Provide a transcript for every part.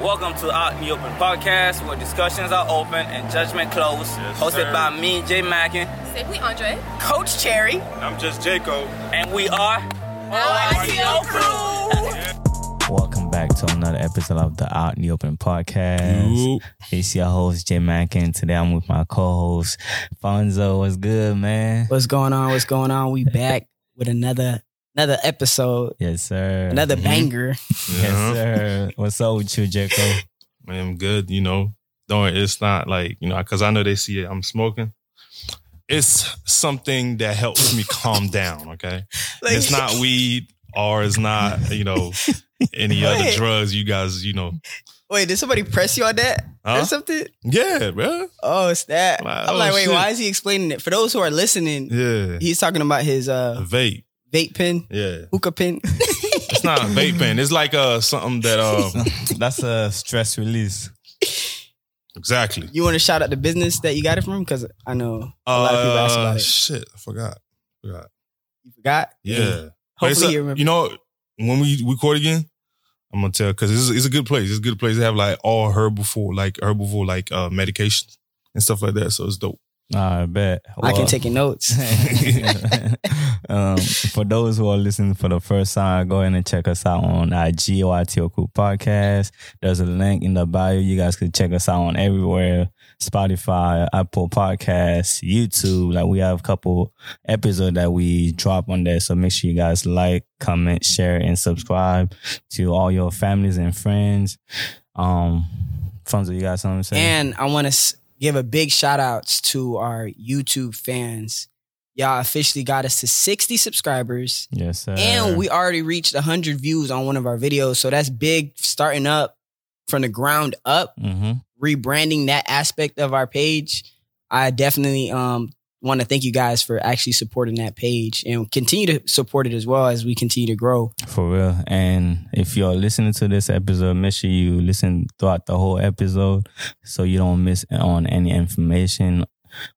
Welcome to Out in the Open podcast, where discussions are open and judgment closed. Yes, hosted sir. by me, Jay Mackin, Safely Andre. Coach Cherry, I'm just Jacob. and we are RTO Crew. Welcome back to another episode of the Out in the Open podcast. It's your host, Jay Mackin. Today I'm with my co-host, Fonzo. What's good, man? What's going on? What's going on? We back with another another episode, Yes, sir. another Mhm. banger. Yes, Uh-huh. sir. What's up with you, Jacob? Man, I'm good. You know, don't it's not like you know because I know they see it. I'm smoking. It's something that helps me calm down. Okay, Like- it's not weed or it's not you know any other drugs. You guys, you know, Wait, did somebody press you on that Huh? or something? yeah, bro. Oh, it's that. Like, I'm oh, like, wait, shit. why is he explaining it? For those who are listening, Yeah, he's talking about his uh vape. Vape pen, Yeah, hookah pen. it's not a vape pen. It's like uh something that um That's a stress release. exactly. you want to shout out the business that you got it from? Because I know a lot of people ask Uh, about it. shit, I forgot. Forgot. You forgot? Yeah. But it's Hopefully a- you remember. You know, when we record again, I'm gonna tell because it's, it's a good place. It's a good place to have like all herbal for like herbal for like uh medications and stuff like that. So it's dope. I bet. I can take your notes. um, for those who are listening for the first time, go ahead and check us out on GOITO Crew podcast. There's a link in the bio. You guys can check us out on everywhere Spotify, Apple Podcasts, YouTube. Like we have a couple episodes that we drop on there. So make sure you guys like, comment, share, and subscribe to all your families and friends. Um, Fonzo, you got something to say? And I want to give a big shout outs to our YouTube fans. Y'all officially got us to 60 subscribers. yes, sir. And we already reached 100 views on one of our videos. So that's big starting up from the ground up, hmm rebranding that aspect of our page. I definitely um, want to thank you guys for actually supporting that page and continue to support it as well as we continue to grow. For real. And if you're listening to this episode, make sure you listen throughout the whole episode so you don't miss on any information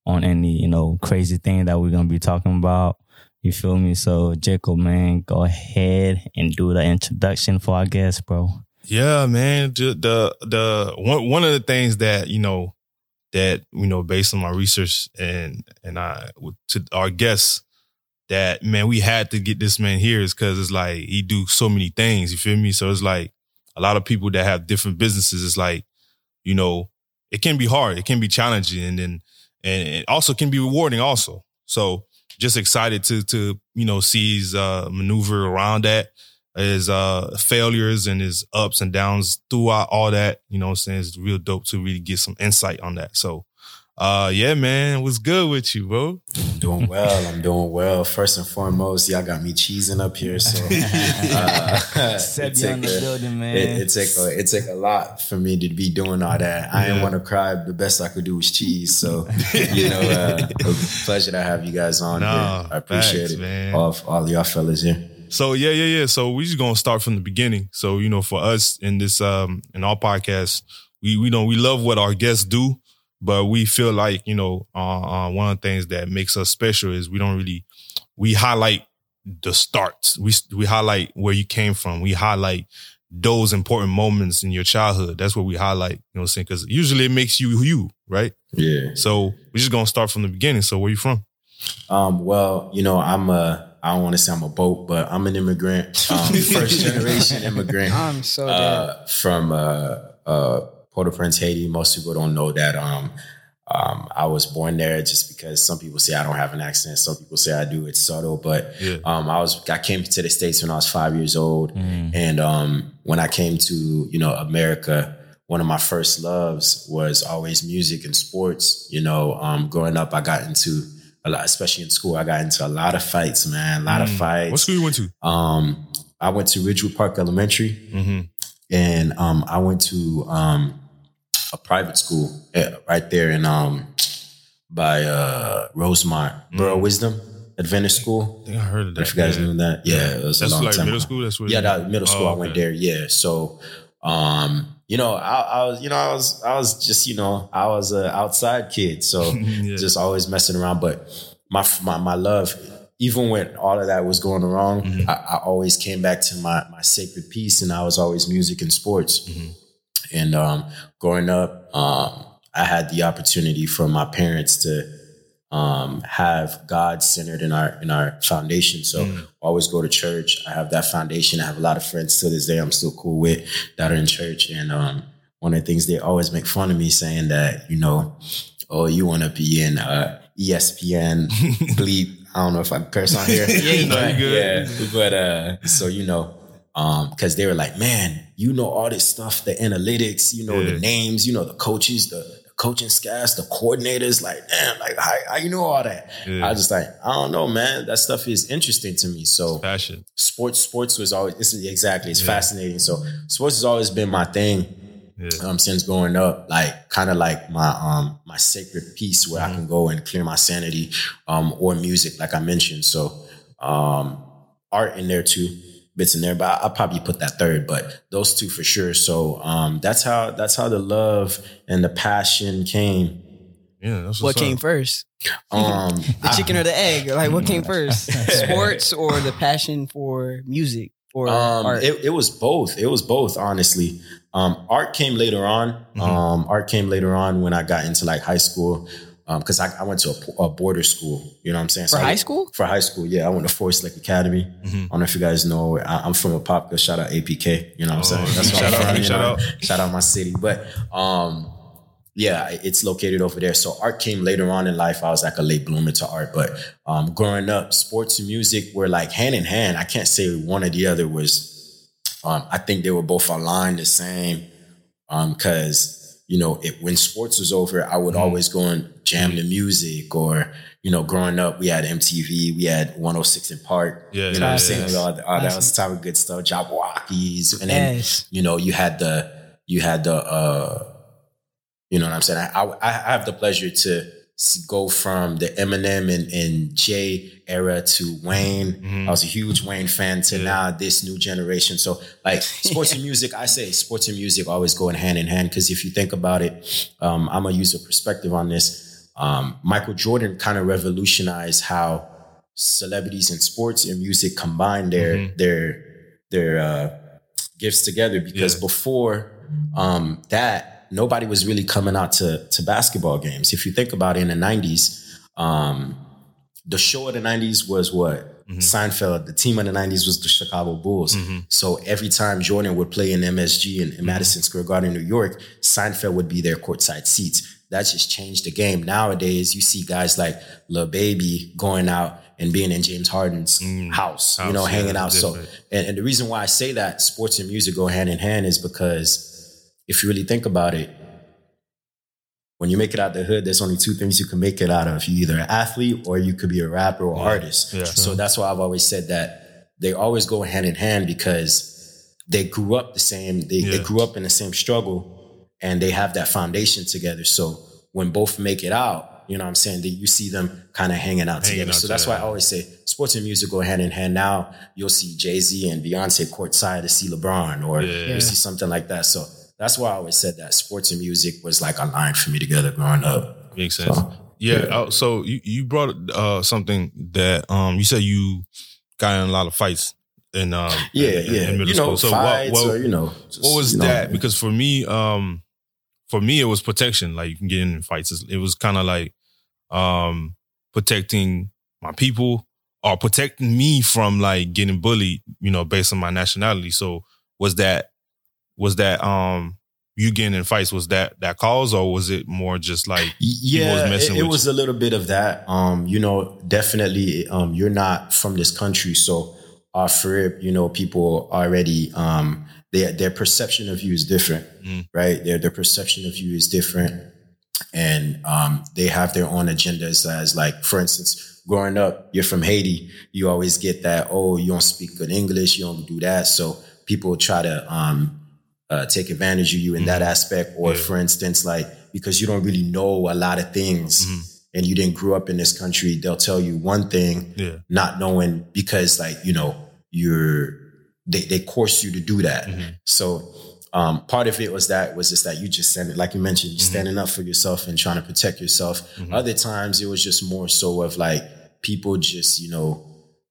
on any, you know, crazy thing that we're gonna be talking about. You feel me? So Jacob, man, go ahead and do the introduction for our guest, bro. Yeah, man. The the, the one one of the things that you know that you know based on my research and and I to our guests that man we had to get this man here is because it's like he do so many things. You feel me? So it's like a lot of people that have different businesses. It's like you know it can be hard. It can be challenging, and then and it also can be rewarding. Also, so just excited to to you know see his uh, maneuver around that his uh failures and his ups and downs throughout all that. You know what I'm saying? It's real dope to really get some insight on that. So uh yeah, man, what's good with you, bro? I'm Doing well. I'm doing well. First and foremost, y'all got me cheesing up here, so uh, Seb, it you in the a- building, man. it, it take a, it take a lot for me to be doing all that. I didn't want to cry. The best I could do was cheese. So you know, uh, a pleasure to have you guys on Nah, here. I appreciate facts, it, man. all of, all of y'all fellas here. So yeah, yeah, yeah. So we just gonna start from the beginning. So, you know, for us in this um in our podcast, we we know we love what our guests do, but we feel like, you know, uh, uh one of the things that makes us special is we don't really we highlight the starts. We we highlight where you came from. We highlight those important moments in your childhood. That's what we highlight, you know what I'm saying? Because usually it makes you you, right? Yeah. So we're just gonna start from the beginning. So where you from? Um, well, you know, I'm a. I don't want to say I'm a boat, but I'm an immigrant, um, first generation immigrant. I'm so uh, from uh, uh, Port-au-Prince, Haiti. Most people don't know that um, um, I was born there just because some people say I don't have an accent. Some people say I do. It's subtle, but Yeah. um, I was I came to the states when I was five years old, Mm. and um, when I came to you know America, one of my first loves was always music and sports. You know, um, growing up, I got into a lot, especially in school. I got into a lot of fights, man. A lot of Mm. fights. What school you went to? Um, I went to Ridgewood Park Elementary Mm-hmm. and um, I went to um, a private school eh, right there in um, by uh, Rosemont, Borough Wisdom Adventist School. I think I heard of that. If you guys yeah. knew that, yeah, it was That's a long like time. middle school. That's what. Yeah, that middle school. Oh, I went there. Yeah, so um, you know, I, I was, you know, I was, I was just, you know, I was an outside kid, so Yeah. just always messing around. But my my my love, even when all of that was going wrong, Mhm. I, I always came back to my my sacred piece, and I was always music and sports. Mhm. And um, growing up, um, I had the opportunity for my parents to um, have God centered in our in our foundation. So Mm. always go to church. I have that foundation. I have a lot of friends to this day I'm still cool with that are in church. And um, one of the things they always make fun of me saying that, you know, oh, you want to be in uh, ESPN bleep. I don't know if I curse on here. Yeah, you but, good. yeah. But uh, so you know, um, because they were like, man, you know all this stuff, the analytics, you know Yeah. the names, you know the coaches, the coaching staffs, the coordinators. Like, damn, like how, how you know all that? Yeah. I was just like, I don't know, man. That stuff is interesting to me. So Passion. sports, sports was always this is exactly it's Yeah. fascinating. So sports has always been my thing Yeah. um, since growing up, like kind of like my um my sacred piece where I Mm-hmm. can go and clear my sanity, um, or music, like I mentioned. So um, art in there too, bits in there, but I, I'll probably put that third. But those two for sure. So um, that's how that's how the love and the passion came. Yeah. That's What came up. first? Um, The chicken or the egg? Like what came first? Sports or the passion for music or Um, art? it, it was both. It was both, honestly. Um, art came later on. Mm-hmm. Um, art came later on when I got into like high school. Um, cause I, I went to a, a border school, you know what I'm saying? For I- high school? For high school, yeah. I went to Forest Lake Academy. Mm-hmm. I don't know if you guys know, I, I'm from a pop, shout out APK, you know what I'm Oh, saying? That's shout I'm out, from, shout know? out. Shout out my city. But, um, yeah, it's located over there. So art came later on in life. I was like a late bloomer to art, but um, growing up, sports and music were like hand in hand. I can't say one or the other was. Um, I think they were both aligned the same. Um, because you know, it, when sports was over, I would always go and jam the music, or you know, growing up, we had MTV, we had 106 & Park. Yeah, you know what I'm yeah, saying? yeah. All, the- all that was the type of good stuff. Jabbawockeez, and then Yes. you know, you had the you had the uh you know what I'm saying? I I, I have the pleasure to s- go from the Eminem and, and Jay era to Wayne. I was a huge Wayne fan to Yeah. now this new generation. So like sports and music, I say sports and music always going hand in hand because if you think about it, um, I'm gonna use a perspective on this. Um, Michael Jordan kind of revolutionized how celebrities and sports and music combine their Mhm. their their uh, gifts together because Yeah. before um, that nobody was really coming out to to basketball games. If you think about it, in the '90s, um, the show of the '90s was what Seinfeld. The team of the '90s was the Chicago Bulls. So every time Jordan would play in MSG in, in Madison Square Garden, New York, Seinfeld would be their courtside seats. That just changed the game. Nowadays, you see guys like Lil Baby going out and being in James Harden's house, you know, yeah, hanging out. So, and, and the reason why I say that sports and music go hand in hand is because if you really think about it, when you make it out the hood, there's only two things you can make it out of. You either an athlete or you could be a rapper or artist. yeah. So that's why I've always said that they always go hand in hand because they grew up the same. They, they grew up in the same struggle and they have that foundation together. So when both make it out, you know what I'm saying, that you see them kind of hanging out Hanging together. out so that's why I always say sports and music go hand in hand. Now you'll see Jay Z and Beyonce courtside to see LeBron, or Yeah. you'll see something like that. So that's why I always said that sports and music was like a line for me together growing up. Makes sense. So, yeah. yeah. uh, so you, you brought uh, something that um you said you got in a lot of fights in um Yeah, in, in yeah. middle you know, school. So what, what, or you know, just, what was you know, that? Because for me, um, for me it was protection. Like you can get in fights. It was kind of like um protecting my people or protecting me from like getting bullied. You know, based on my nationality. So was that was that um you getting in fights was that that cause or was it more just like Yeah, was messing it, it was a little bit of that. Um, you know, definitely. Um, you're not from this country, so uh, for it, you know, people already um, their their perception of you is different, Mm. right? Their their perception of you is different, and um, they have their own agendas. As like, for instance, growing up, you're from Haiti, you always get that. Oh, you don't speak good English, you don't do that, so people try to um, uh, take advantage of you in that aspect. Or, Mm-hmm. Yeah. for instance, like because you don't really know a lot of things Mhm. and you didn't grow up in this country, they'll tell you one thing, yeah not knowing because like you know you're they they course you to do that. Mhm. So. Um, part of it was that was just that you just standing, like you mentioned, you Mhm. standing up for yourself and trying to protect yourself. Mhm. Other times it was just more so of like people just, you know,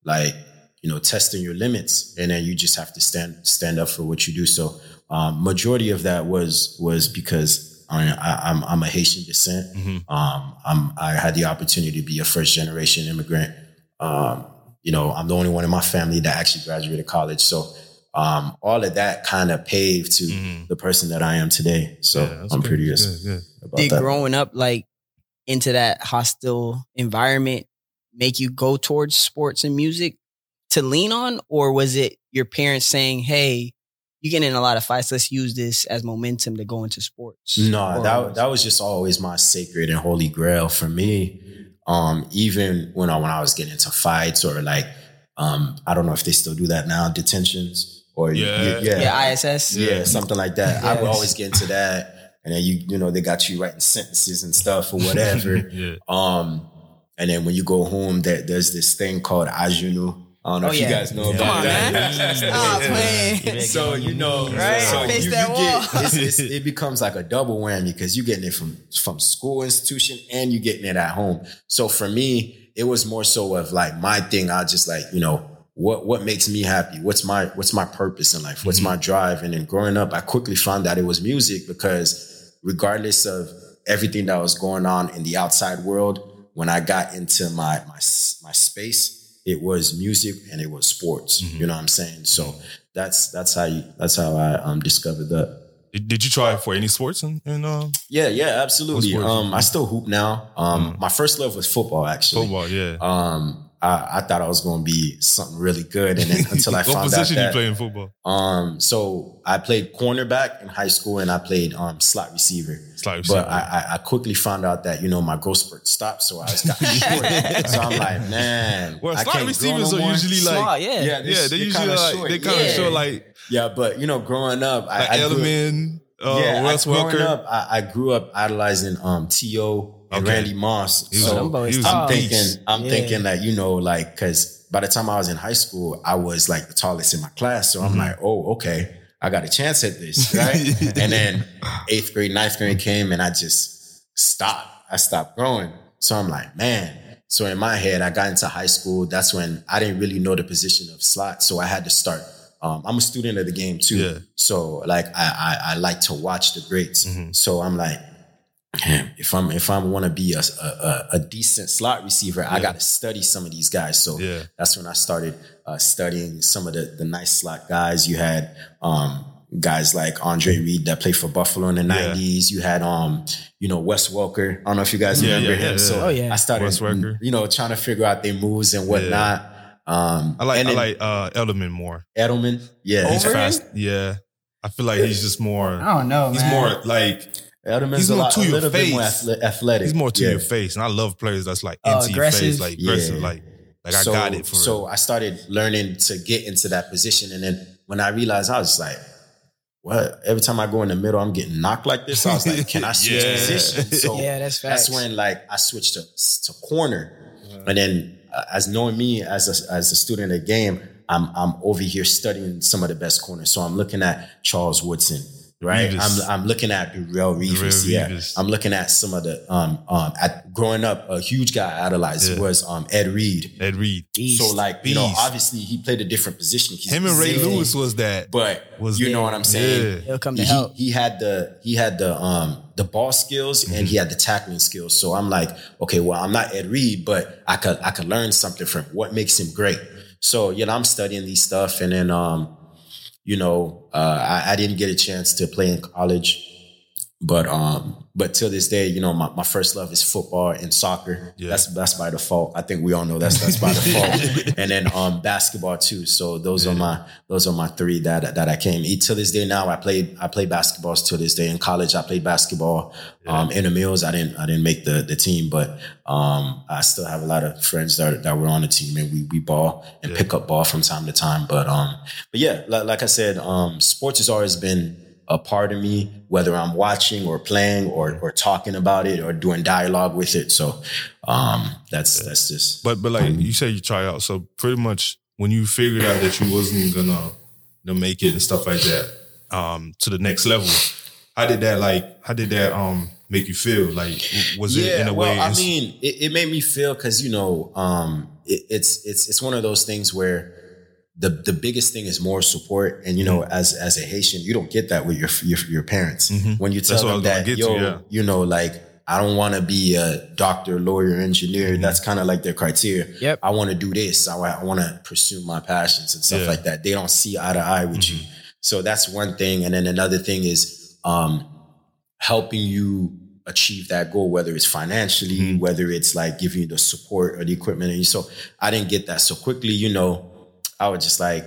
like, you know, testing your limits, and then you just have to stand stand up for what you do. So, um, majority of that was was because I, I, I'm I'm a Haitian descent. Um, I'm I had the opportunity to be a first generation immigrant. Um, you know, I'm the only one in my family that actually graduated college. So, um, all of that kind of paved to the person that I am today. So Yeah, I'm good, pretty good, good good. about Did that. growing up like into that hostile environment make you go towards sports and music to lean on, or was it your parents saying, "Hey, you get in a lot of fights. Let's use this as momentum to go into sports." No, Or that was- that was just always my sacred and holy grail for me. Um, even when I when I was getting into fights or like, um, I don't know if they still do that now, detentions or Yeah. yeah, yeah, ISS. yeah, something like that. I would always get into that, and then you you know they got you writing sentences and stuff or whatever. Yeah. um, and then when you go home, there, there's this thing called ajunu. I don't know Oh, if yeah. you guys know Come about on, that. man. Stop oh, playing. So you know, Right? so Face you, that you wall. get it's, it's, it becomes like a double whammy because you're getting it from from school institution and you're getting it at home. So for me, it was more so of like my thing. I just like you know what what makes me happy. What's my what's my purpose in life? What's my drive? And then growing up, I quickly found that it was music because regardless of everything that was going on in the outside world, when I got into my my my space it was music and it was sports. You know what I'm saying? So that's that's how you that's how I um discovered that. Did, did you try for any sports in um, Yeah, yeah, absolutely. Um, I still hoop now. Um, my first love was football. Actually, football? Yeah. Um, I, I thought I was going to be something really good, and then until I what found out position you that play in football? um, so I played cornerback in high school, and I played um slot receiver. Slot receiver. But I, I, I quickly found out that you know my growth spurt stopped, so I was got short. so I'm like, man, Well, I slot can't grow receivers no are more. usually like Smart, yeah. yeah, yeah, they usually kinda like short. they kind of Yeah. show like Yeah, but you know, growing up, I, like I grew, Edelman, uh, yeah, Wes I, growing up, I, I grew up idolizing um T.O. and Okay. Randy Moss. He was, so he was. I'm thinking. I'm Yeah. thinking that you know, like, because by the time I was in high school, I was like the tallest in my class. So Mm-hmm. I'm like, oh, okay, I got a chance at this, right? and then eighth grade, ninth grade came, and I just stopped. I stopped growing. So I'm like, man. So in my head, I got into high school. That's when I didn't really know the position of slot, so I had to start. Um, I'm a student of the game too, Yeah. so like I, I I like to watch the greats. Mm-hmm. So I'm like, damn, if I'm if I want to be a, a a decent slot receiver, I got to study some of these guys. So Yeah. that's when I started uh, studying some of the the nice slot guys. You had um, guys like Andre Reed that played for Buffalo in the Yeah. '90s. You had um, you know Wes Welker. I don't know if you guys remember yeah, him. yeah, So. Oh, yeah. I started, Wes Welker. you know, trying to figure out their moves and whatnot. Um, I like and I like uh, Edelman more. Edelman. Yeah, He's Over him? fast. Yeah, I feel like he's just more. I don't know, He's man. more like Edelman's He's a, more lot, to a your little bit more face. athletic. he's more to Yeah. your face, and I love players that's like into your face, aggressive? like Yeah. aggressive, like like I got it for so real. I started learning to get into that position, and then when I realized, I was like, "What?" Every time I go in the middle, I'm getting knocked like this. I was like, "Can I switch Yeah. positions?" So Yeah, that's that's when like I switched to to corner, and then uh, as knowing me as a, as a student of the game, I'm I'm over here studying some of the best corners. So I'm looking at Charles Woodson. Right, Revis. I'm I'm looking at Darrelle Revis. Darrelle Yeah, Revis. I'm looking at some of the um um at growing up. A huge guy I idolized Yeah. was um Ed Reed. Ed Reed. So like you know, obviously he played a different position. He's Him and Ray safety, Lewis was that. but was you know what I'm saying. Yeah. He'll come to He, help. he had the he had the um the ball skills and he had the tackling skills. So I'm like, okay, well, I'm not Ed Reed, but I could I could learn something from what makes him great. So you know, I'm studying these stuff, and then um, you know, uh, I, I didn't get a chance to play in college. But um, but till this day, you know, my, my first love is football and soccer. Yeah. That's that's by default. I think we all know that's that's by default. and then um basketball too. So those are my those are my three that that I came. To this day now, I played I play basketballs till this day. In college, I played basketball. Um in the mills, I didn't I didn't make the the team, but um I still have a lot of friends that that were on the team and we we ball and pick up ball from time to time. But um but yeah, like, like I said, um sports has always been a part of me, whether I'm watching or playing or or talking about it or doing dialogue with it. So um that's that's just But but like you say you try out. So pretty much when you figured out that you wasn't gonna know, make it and stuff like that, um, to the next level, how did that like how did that um make you feel? Like was it in a well, way I mean, it, it made me feel because you know, um, it, it's it's it's one of those things where the the biggest thing is more support. And you know, as as a Haitian, you don't get that with your your, your parents Mhm. when you That's tell what I them that get to, yo, yeah. you know, like I don't want to be a doctor, lawyer, engineer. Mm-hmm. That's kind of like their criteria. Yep. I want to do this. I, I want to pursue my passions and stuff Yeah. like that. They don't see eye to eye with you. So that's one thing. And then another thing is um, helping you achieve that goal, whether it's financially, Mm-hmm. whether it's like giving you the support or the equipment. And so I didn't get that so quickly. You know, I was just like,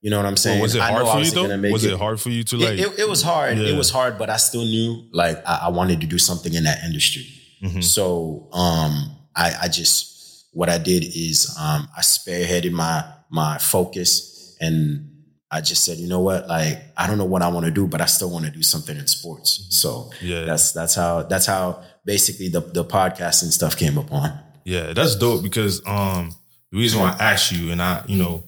you know what I'm saying? Well, was it I hard for you though? Was it hard for you to it, like? it, it was hard. Yeah. It was hard, but I still knew like I, I wanted to do something in that industry. Mhm. So um, I, I just what I did is um, I spearheaded my my focus, and I just said, you know what, like I don't know what I want to do, but I still want to do something in sports. So Mm-hmm. Yeah. that's that's how that's how basically the the podcasting stuff came upon. Yeah, that's dope because um the reason why I asked you and I, you know,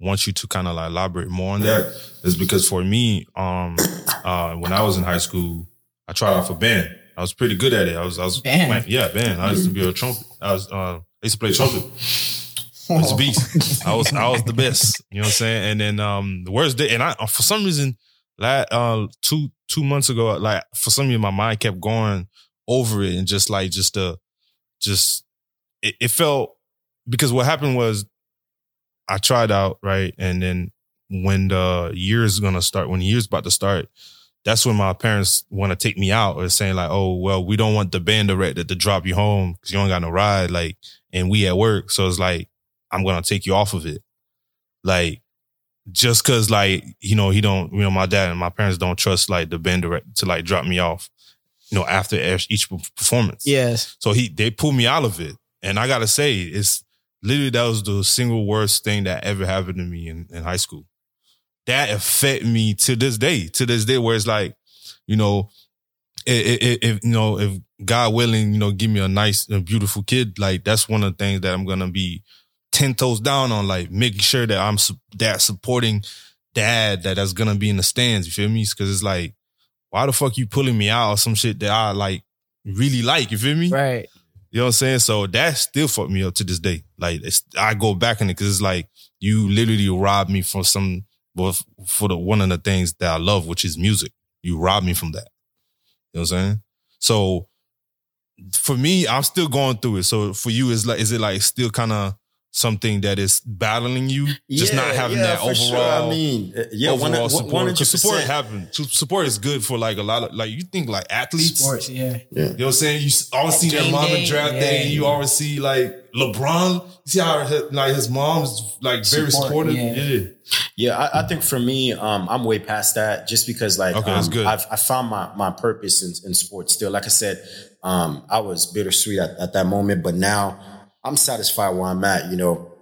want you to kind of like elaborate more on that is because for me, um uh when I was in high school, I tried out for band. I was pretty good at it. I was I was Band? like, yeah, band. I used to be a trumpet. I was uh I used to play trumpet. I was a beast. I was I was the best. You know what I'm saying? And then um the worst day and I for some reason like uh two two months ago, like for some reason my mind kept going over it and just like just uh just it, it felt because what happened was I tried out, right? And then when the year is gonna start, when the year's about to start, that's when my parents want to take me out or saying like, oh, well, we don't want the band director to drop you home because you don't got no ride, like, and we at work. So it's like, I'm gonna take you off of it. Like, just cause like, you know, he don't, you know, my dad and my parents don't trust like the band director to like drop me off, you know, after each performance. Yes. So he they pulled me out of it. And I gotta say, it's literally that was the single worst thing that ever happened to me in, in high school. That affect me to this day, to this day, where it's like, you know, if, if, you know, if God willing, you know, give me a nice and beautiful kid, like that's one of the things that I'm gonna be ten toes down on, like making sure that I'm that supporting dad that that's gonna be in the stands. You feel me? Because it's like, why the fuck you pulling me out or some shit that I like really like? You feel me? Right. You know what I'm saying? So that still fucked me up to this day. Like I go back in it because it's like you literally robbed me from some, for the one of the things that I love, which is music. You robbed me from that. You know what I'm saying? So for me, I'm still going through it. So for you, is like, is it like still kind of something that is battling you? Just not having that for overall. sure. I mean, uh, yeah, one overall one support. hundred Because support percent. happen. Support is good for like a lot of like you think like athletes. Sports, yeah. You know what I'm saying? You always see their mom day, draft yeah. day, and you always see like LeBron. You see how his, like his mom's like very Support, supportive. yeah. Yeah. Yeah, I, I think for me, um, I'm way past that. Just because, like, Okay, that's um, good. I've I found my my purpose in, in sports. Still, like I said, um, I was bittersweet at, at that moment, but now I'm satisfied where I'm at. You know,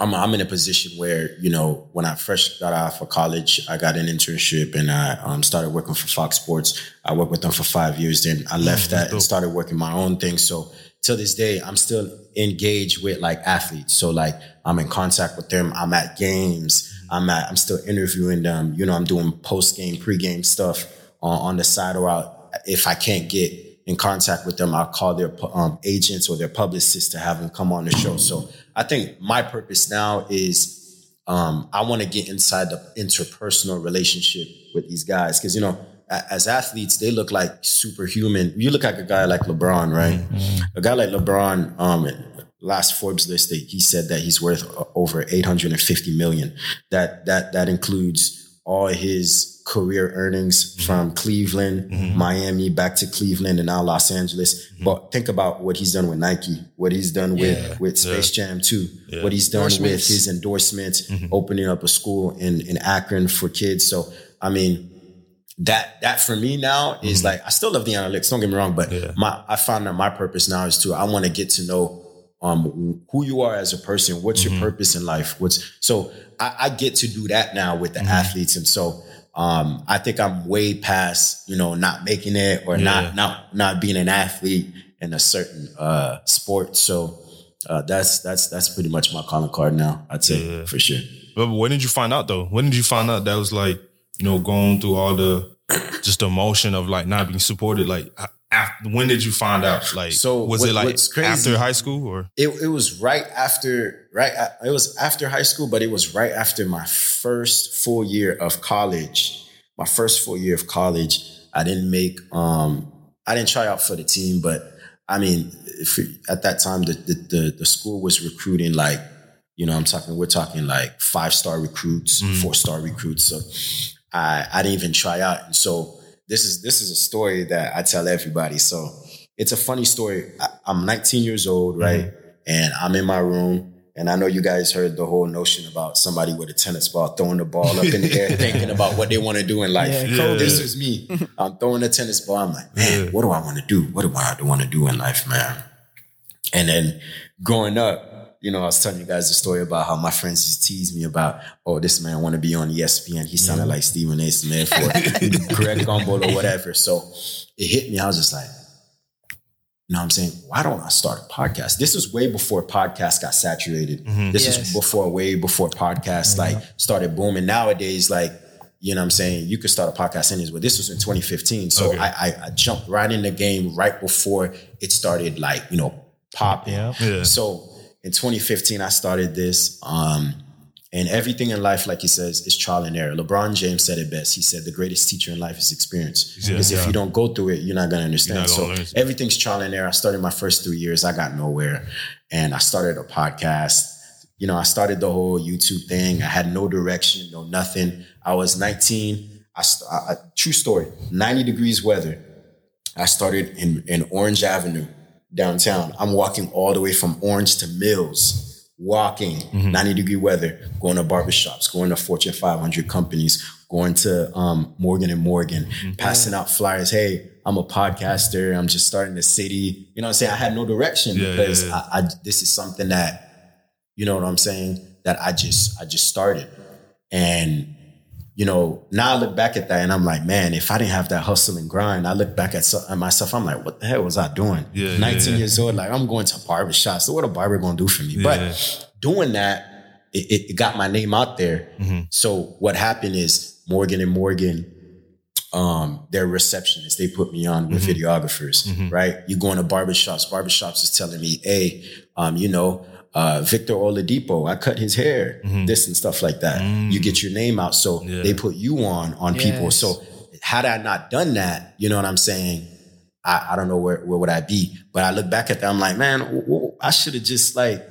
I'm I'm in a position where you know when I first got out of college, I got an internship and I um, started working for Fox Sports. I worked with them for five years. Then I left that and started working my own thing. So till this day, I'm still engaged with like athletes. So like I'm in contact with them. I'm at games. I'm at. I'm still interviewing them. You know, I'm doing post game, pre game stuff on, on the side. Or I'll, if I can't get in contact with them, I'll call their um, agents or their publicists to have them come on the show. So I think my purpose now is um, I want to get inside the interpersonal relationship with these guys because you know as athletes they look like superhuman. You look like a guy like LeBron, right? A guy like LeBron. Um, last Forbes list, he said that he's worth over 850 million. That that that includes all his career earnings mm-hmm. from Cleveland, mm-hmm. Miami, back to Cleveland, and now Los Angeles. Mm-hmm. But think about what he's done with Nike, what he's done with with Space Jam 2, what he's done with Endorsements. his endorsements, opening up a school in in Akron for kids. So I mean, that that for me now is like I still love the analytics. Don't get me wrong, but Yeah. my I found that my purpose now is to I want to get to know um who you are as a person. What's your purpose in life? What's so I, I get to do that now with the athletes, and so um I think I'm way past you know not making it or Yeah. not not not being an athlete in a certain uh sport. So. Uh, that's that's that's pretty much my calling card now. I'd say Yeah. for sure. But when did you find out though? When did you find out that was like, you know, going through all the just the emotion of like not being supported, like after, when did you find out? Like, So, was what- it like crazy- after high school or? it, it was right after right it was after high school but it was right after my first full year of college. My first full year of college. I didn't make um i didn't try out for the team but i mean if, at that time the, the the the school was recruiting like you know i'm talking we're talking like five star recruits four star recruits. So i i didn't even try out. And so this is this is a story that i tell everybody so it's a funny story. I, I'm 19 years old, right? Mm-hmm. And I'm in my room. And I know you guys heard the whole notion about somebody with a tennis ball throwing the ball up in the air, thinking about what they want to do in life. Yeah. This is me. I'm throwing a tennis ball. I'm like, man, what do I want to do? What do I want to do in life, man? And then growing up, you know, I was telling you guys the story about how my friends used to tease me about, oh, this man want to be on ESPN. He sounded like Stephen A. Smith or Greg Gumbel or whatever. So it hit me. I was just like, you know what I'm saying? Why don't I start a podcast? This was way before podcasts got saturated. Mm-hmm. This Yes. is before, way before podcasts mm-hmm. like started booming. Nowadays, like, you know what I'm saying? You could start a podcast anyways, but this was in 2015. So Okay. I, I, I jumped right in the game right before it started like, you know, popping. Yeah. Yeah. So in 2015, I started this. Um, and everything in life, like he says, is trial and error. LeBron James said it best. He said the greatest teacher in life is experience. Yeah, because if you don't go through it, you're not gonna understand. So everything's trial and error. I started my first three years, I got nowhere. And I started a podcast. You know, I started the whole YouTube thing. I had no direction, no nothing. I was 19. I, st- I, I true story, 90 degrees weather. I started in, in Orange Avenue downtown. I'm walking all the way from Orange to Mills, walking 90 degree weather, going to barbershops, going to Fortune 500 companies, going to um, Morgan and Morgan, passing out flyers. Hey, I'm a podcaster. I'm just starting the city. You know what I'm saying? I had no direction Yeah, because yeah, yeah. I, I this is something that, you know what I'm saying? That I just I just started. And you know, now I look back at that and I'm like, man, if I didn't have that hustle and grind, I look back at, so- at myself, I'm like, what the hell was I doing? Yeah, 19 yeah. years old, like I'm going to barbershop. So what a barber gonna do for me? Yeah. But doing that, it, it, got my name out there. Mm-hmm. So what happened is Morgan and Morgan, um, their receptionists, they put me on with Mm-hmm. videographers, right? You going to barbershops, barbershops is telling me, hey, um, you know, uh, Victor Oladipo, I cut his hair, this and stuff like that. You get your name out. So Mm-hmm. Mm. Yeah. they put you on, on people. So had I not done that, you know what I'm saying? I, I don't know where, where would I be, but I look back at that. I'm like, man, w- w- I should have just like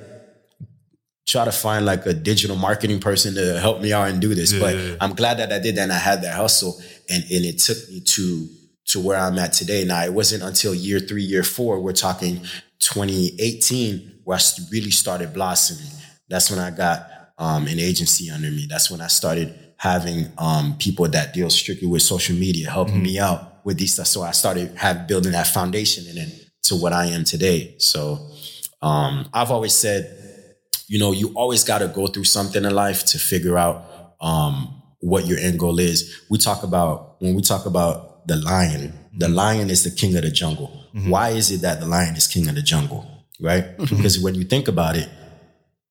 try to find like a digital marketing person to help me out and do this. Yeah, but yeah, yeah. I'm glad that I did that and I had that hustle and, and it took me to to where I'm at today. Now it wasn't until year three, year four, we're talking 2018, where I really started blossoming. That's when I got um, an agency under me. That's when I started having um, people that deal strictly with social media helping me out with these stuff. So I started have building that foundation and then to what I am today. So um, I've always said you know, you always got to go through something in life to figure out um, what your end goal is. We talk about when we talk about the lion. The lion is the king of the jungle. Why is it that the lion is king of the jungle? Right? Mm-hmm. Because when you think about it,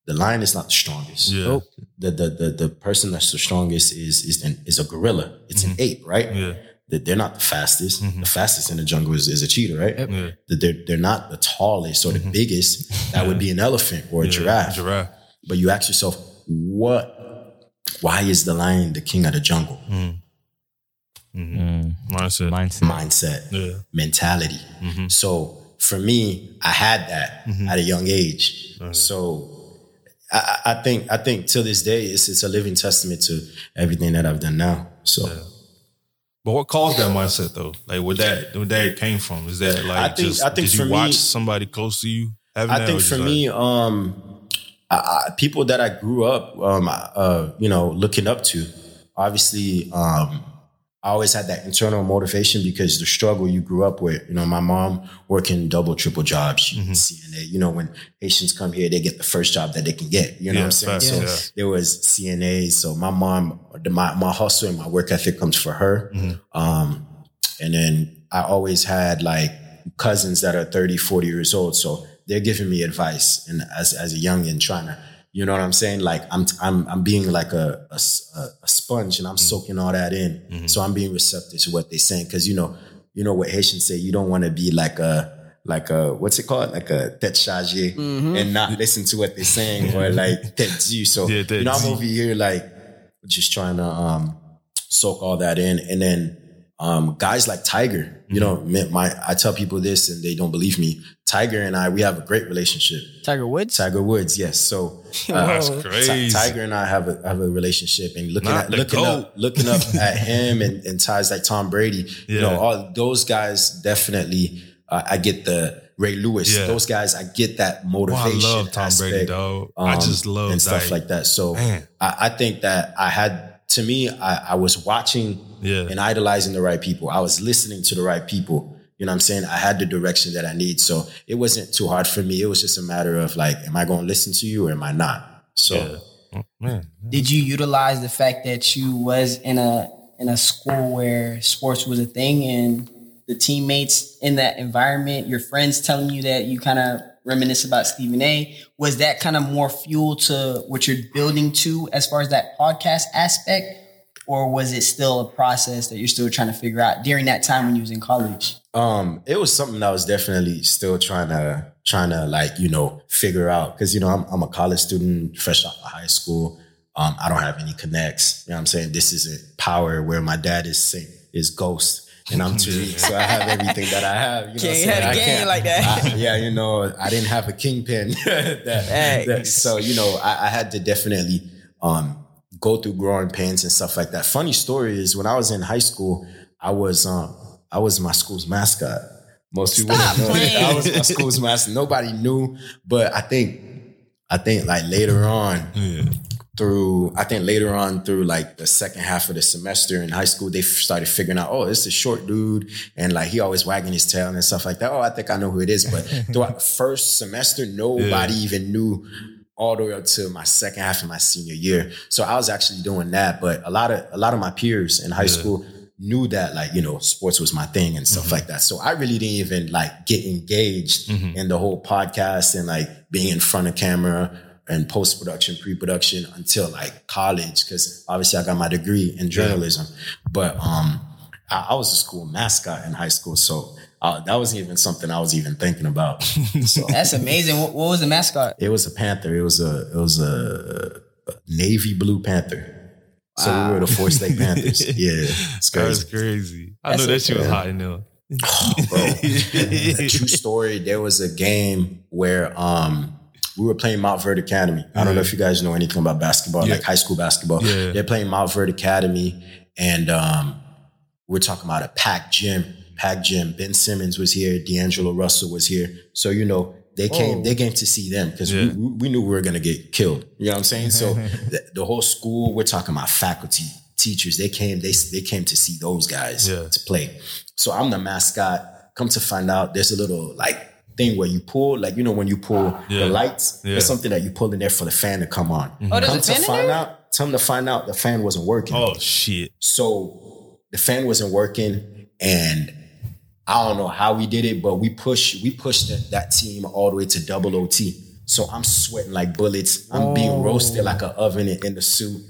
the lion is not the strongest. Yeah. The, the the the person that's the strongest is is an, is a gorilla. It's an mm-hmm. ape, right? Yeah. That they're not the fastest. Mm-hmm. The fastest in the jungle is, is a cheetah, right? Yeah. That they're they're not the tallest or the biggest. That would be an elephant or a giraffe. Giraffe. But you ask yourself, what? Why is the lion the king of the jungle? Mm. Mm. Mindset. Mindset. Mindset, Yeah. mentality. So for me, I had that at a young age. So I, I think I think till this day, it's it's a living testament to everything that I've done now. So But what caused that mindset though? Like where that where that came from? Is that like I think- just I think did you for me- watch somebody close to you I think for like- me, um, I, people that I grew up, um, uh, you know, looking up to, obviously, um, I always had that internal motivation because the struggle you grew up with, you know, my mom working double, triple jobs, Mm-hmm. CNA, you know, when Haitians come here, they get the first job that they can get, you know Yeah, what I'm saying? facts, So yeah. there was CNA. So my mom, the, my, my hustle and my work ethic comes for her. Mm-hmm. Um, and then I always had like cousins that are 30, 40 years old. So they're giving me advice and as, as a youngin trying to, you know what I'm saying? Like I'm, I'm, I'm being like a a sponge and I'm soaking all that in. So I'm being receptive to what they're saying. Cause you know, you know what Haitians say. You don't want to be like a like a what's it called like a tête chargée Mm-hmm. and not listen to what they're saying or like tête due. So Yeah, tête you know I'm over here like just trying to um soak all that in, and then um guys like Tiger. You know, Mm-hmm. my, my I tell people this and they don't believe me. Tiger and I we have a great relationship. Tiger Woods. Tiger Woods, yes. So uh, That's crazy. Ti- Tiger and I have a have a relationship, and looking Not at looking GOAT. up looking up at him and, and ties like Tom Brady. You know, all those guys definitely. Uh, I get the Ray Lewis. Yeah. Those guys, I get that Well, I love Tom Brady, aspect, dog. I um, just love and stuff like that. So I, I think that I had to me, I, I was watching Yeah. and idolizing the right people. I was listening to the right people. You know what I'm saying? I had the direction that I need. So it wasn't too hard for me. It was just a matter of like, am I going to listen to you or am I not? So Yeah. Oh, man. Did you utilize the fact that you was in a in a school where sports was a thing and the teammates in that environment, your friends telling you that you kind of reminisce about Stephen A. Was that kind of more fuel to what you're building to as far as that podcast aspect? Or was it still a process that you're still trying to figure out during that time when you was in college? Um, it was something that I was definitely still trying to trying to like you know figure out because you know I'm I'm a college student, fresh out of high school. Um, I don't have any connects. You know what I'm saying? This isn't power where my dad is Saint is Ghost. And I'm Tariq, so I have everything that I have. You know, Can't what I'm saying? have a can't- like that. I- yeah, you know, I didn't have a kingpin. that, that- so you know, I, I had to definitely um, go through growing pains and stuff like that. Funny story is when I was in high school, I was um, I was my school's mascot. Most people Stop know that. I was my school's mascot. Nobody knew, but I think I think like later on Yeah. through I think later on through like the second half of the semester in high school, they started figuring out, oh, it's a short dude, and like he always wagging his tail and stuff like that. Oh, I think I know who it is. But throughout the first semester, nobody even knew all the way up to my second half of my senior year. So I was actually doing that. But a lot of a lot of my peers in high school knew that like, you know, sports was my thing and stuff like that. So I really didn't even like get engaged in the whole podcast and like being in front of camera and post production, pre production until like college, because obviously I got my degree in journalism. But um, I, I was a school mascot in high school, so uh, that wasn't even something I was even thinking about. so That's amazing. What, what was the mascot? it was a panther. It was a it was a, a navy blue panther. So we were the Forest Lake Panthers. Yeah, it's That's crazy. crazy. I That's know a- that shit was hot in there. bro. a true story. There was a game where um we were playing Montverde Academy. I don't know if you guys know anything about basketball, Yeah. like high school basketball. Yeah. They're playing Montverde Academy, and um we're talking about a packed gym. Packed gym. Ben Simmons was here. D'Angelo Russell was here. So you know they came. They oh. came to see them because Yeah. we, we knew we were gonna get killed. You know what I'm saying? So the, the whole school. We're talking about faculty, teachers. They came. They they came to see those guys Yeah. to play. So I'm the mascot. Come to find out, there's a little like thing where you pull, like you know when you pull Yeah. the lights. Yeah. There's something that you pull in there for the fan to come on. Mm-hmm. Oh, there's come to find there? out, come to find out, the fan wasn't working. Oh shit. So the fan wasn't working, and I don't know how we did it, but we pushed we pushed that, that team all the way to double OT. So I'm sweating like bullets. I'm being roasted like an oven in, in the suit.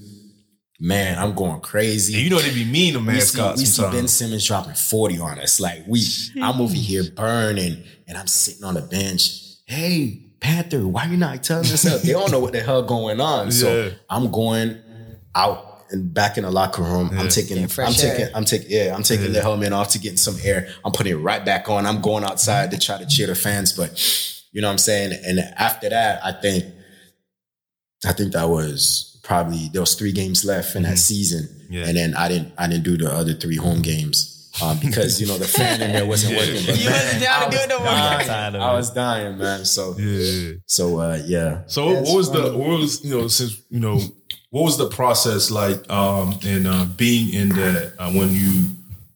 Man, I'm going crazy. And you know they be mean to we see, mascots we see Ben. Simmons dropping 40 on us. Like we, I'm over here burning and I'm sitting on the bench. Hey, Panther, why you not telling us up? They don't know what the hell going on. So Yeah. I'm going out and back in the locker room. I'm taking, I'm fresh air. taking, I'm taking, yeah, I'm taking the helmet off to get some air. I'm putting it right back on. I'm going outside to try to cheer the fans, but you know what I'm saying? And after that, I think, I think that was probably there was three games left in that season, Mm-hmm. Yeah. and then I didn't I didn't do the other three home games um, because you know the fan in there wasn't working. But You wasn't down to do it no more. dying. I was dying, man. So Yeah. so uh, yeah. So what was the what was you know since you know what was the process like um in uh, being in that uh, when you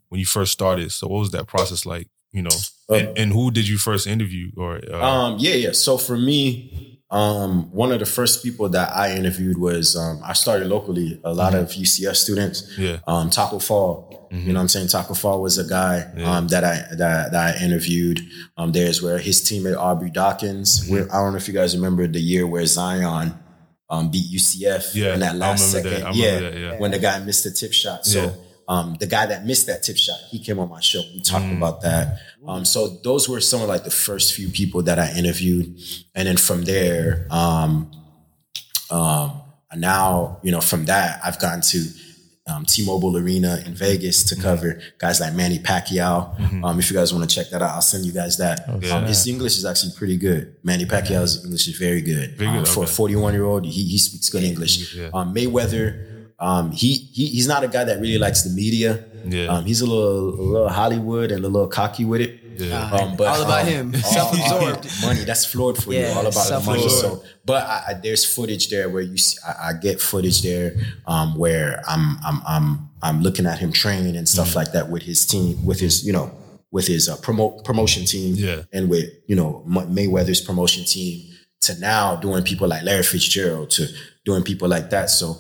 when you first started? So what was that process like? You know, and, and who did you first interview or uh, Um, yeah, yeah. So for me, um, one of the first people that I interviewed was um, I started locally. A lot of UCF students. Yeah. Um, Taco Fall. You know what I'm saying? Taco Fall was a guy um, that I that, that I interviewed. Um, there's where his teammate Aubrey Dawkins. Where, I don't know if you guys remember the year where Zion um, beat UCF Yeah, in that last second. that. I yeah, that, yeah. when the guy missed the tip shot. So Yeah. um, the guy that missed that tip shot, he came on my show. We talked about that. Um, so those were some of like the first few people that I interviewed, and then from there, um, um, now you know from that I've gotten to um, T-Mobile Arena in Vegas to cover guys like Manny Pacquiao. Um, if you guys want to check that out, I'll send you guys that. Um, his English is actually pretty good. Manny Pacquiao's English is very good. Very good, Um, For a 41 year old, he, he speaks good English. Yeah. Um, Mayweather, um, he, he he's not a guy that really likes the media. Yeah. Um, he's a little a little Hollywood and a little cocky with it. Yeah. Um, but All about um, him. Self-absorbed. money. That's floored for you. All about the money. So, but I, I, there's footage there where you see, I, I get footage there um, where I'm I'm I'm I'm looking at him train and stuff like that with his team, with his you know with his uh, promote promotion team, Yeah. and with you know Mayweather's promotion team to now doing people like Larry Fitzgerald to doing people like that. So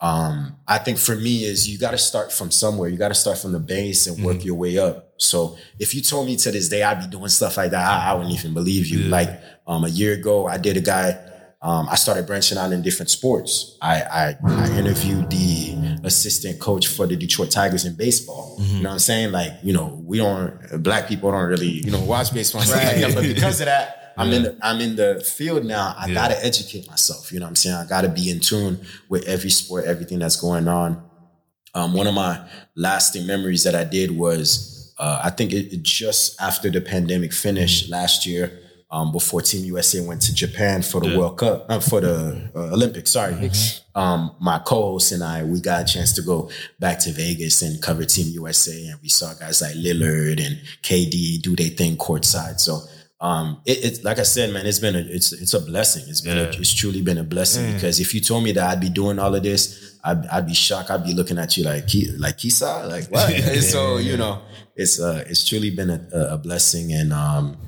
um, I think for me is you got to start from somewhere. You got to start from the base and work your way up. So if you told me to this day I'd be doing stuff like that, I, I wouldn't even believe you. Like um, a year ago, I did a guy. Um, I started branching out in different sports. I, I I interviewed the assistant coach for the Detroit Tigers in baseball. You know what I'm saying? Like you know we don't black people don't really you know watch baseball and stuff like that. But because of that, I'm in the I'm in the field now. I gotta educate myself. You know what I'm saying? I gotta be in tune with every sport, everything that's going on. Um, one of my lasting memories that I did was uh, I think it, it just after the pandemic finished last year, um, before Team USA went to Japan for the World Cup, uh, for the uh, Olympics. Sorry, um, my co-host and I we got a chance to go back to Vegas and cover Team USA, and we saw guys like Lillard and KD do their thing courtside. So. Um, it, it's like I said, man, it's been a, it's, it's a blessing. It's been, a, it's truly been a blessing because if you told me that I'd be doing all of this, I'd, I'd be shocked. I'd be looking at you like, "Ki- like Kisa, like what? And so you know, it's uh, it's truly been a, a blessing, and um,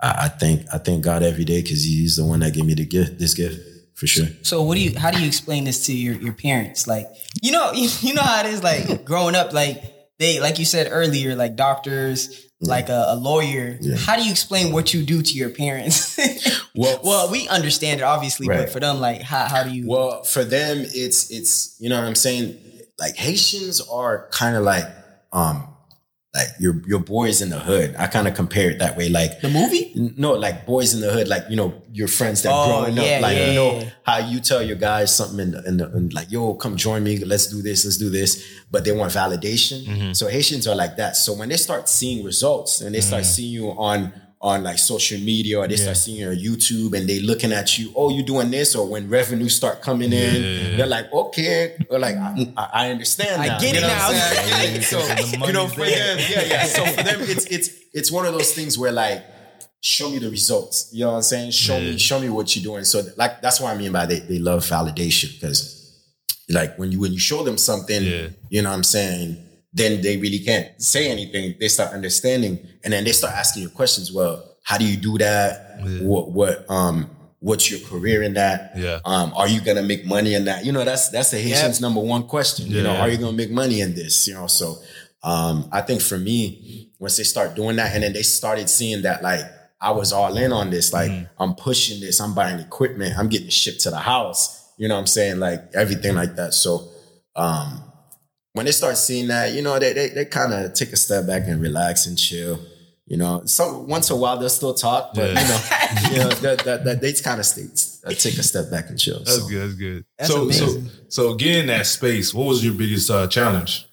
I, I thank I thank God every day because He's the one that gave me the gift, this gift for sure. So what do you? How do you explain this to your, your parents? Like you know you, you know how it is. Like growing up, like they like you said earlier, like doctors, like a, a lawyer. How do you explain what you do to your parents? Well- well, we understand it obviously, Right. but for them, like how how do you? Well, for them, it's it's you know what I'm saying. Like Haitians are kind of like um like your your boys in the hood. I kind of compare it that way. Like the movie? No, like boys in the hood, like you know your friends that Oh, growing yeah, up, like yeah, you know yeah. how you tell your guys something in the, in the in like yo, come join me, let's do this, let's do this, but they want validation. Mm-hmm. So Haitians are like that. So when they start seeing results and they start Mm. seeing you on on like social media or they start seeing your YouTube and they looking at you, oh, you doing this, or when revenue start coming in, they're like, okay, or like I, I I understand. I now. get You it know what I'm now. saying? I. So you know, for them, yeah, yeah. So for them, it's it's it's one of those things where like show me the results. You know what I'm saying? Show me, show me what you're doing. So like that's what I mean by they, they love validation because like when you when you show them something, Yeah. you know what I'm saying, then they really can't say anything. They start understanding and then they start asking you questions. Well, how do you do that? What what um what's your career in that? Yeah. Um, are you gonna make money in that? You know, that's that's the Haitian's number one question. You know, are you gonna make money in this? You know, so um, I think for me, once they start doing that, and then they started seeing that like I was all in on this, like I'm pushing this, I'm buying equipment, I'm getting shipped to the house. You know what I'm saying? Like everything like that. So um, when they start seeing that, you know, they they, they kind of take a step back and relax and chill. You know, some once in a while they'll still talk, but Yeah. you know, you know that, that, that they kind of take a step back and chill. That's so. good. That's good. That's so, amazing. so, so getting that space. What was your biggest uh, challenge?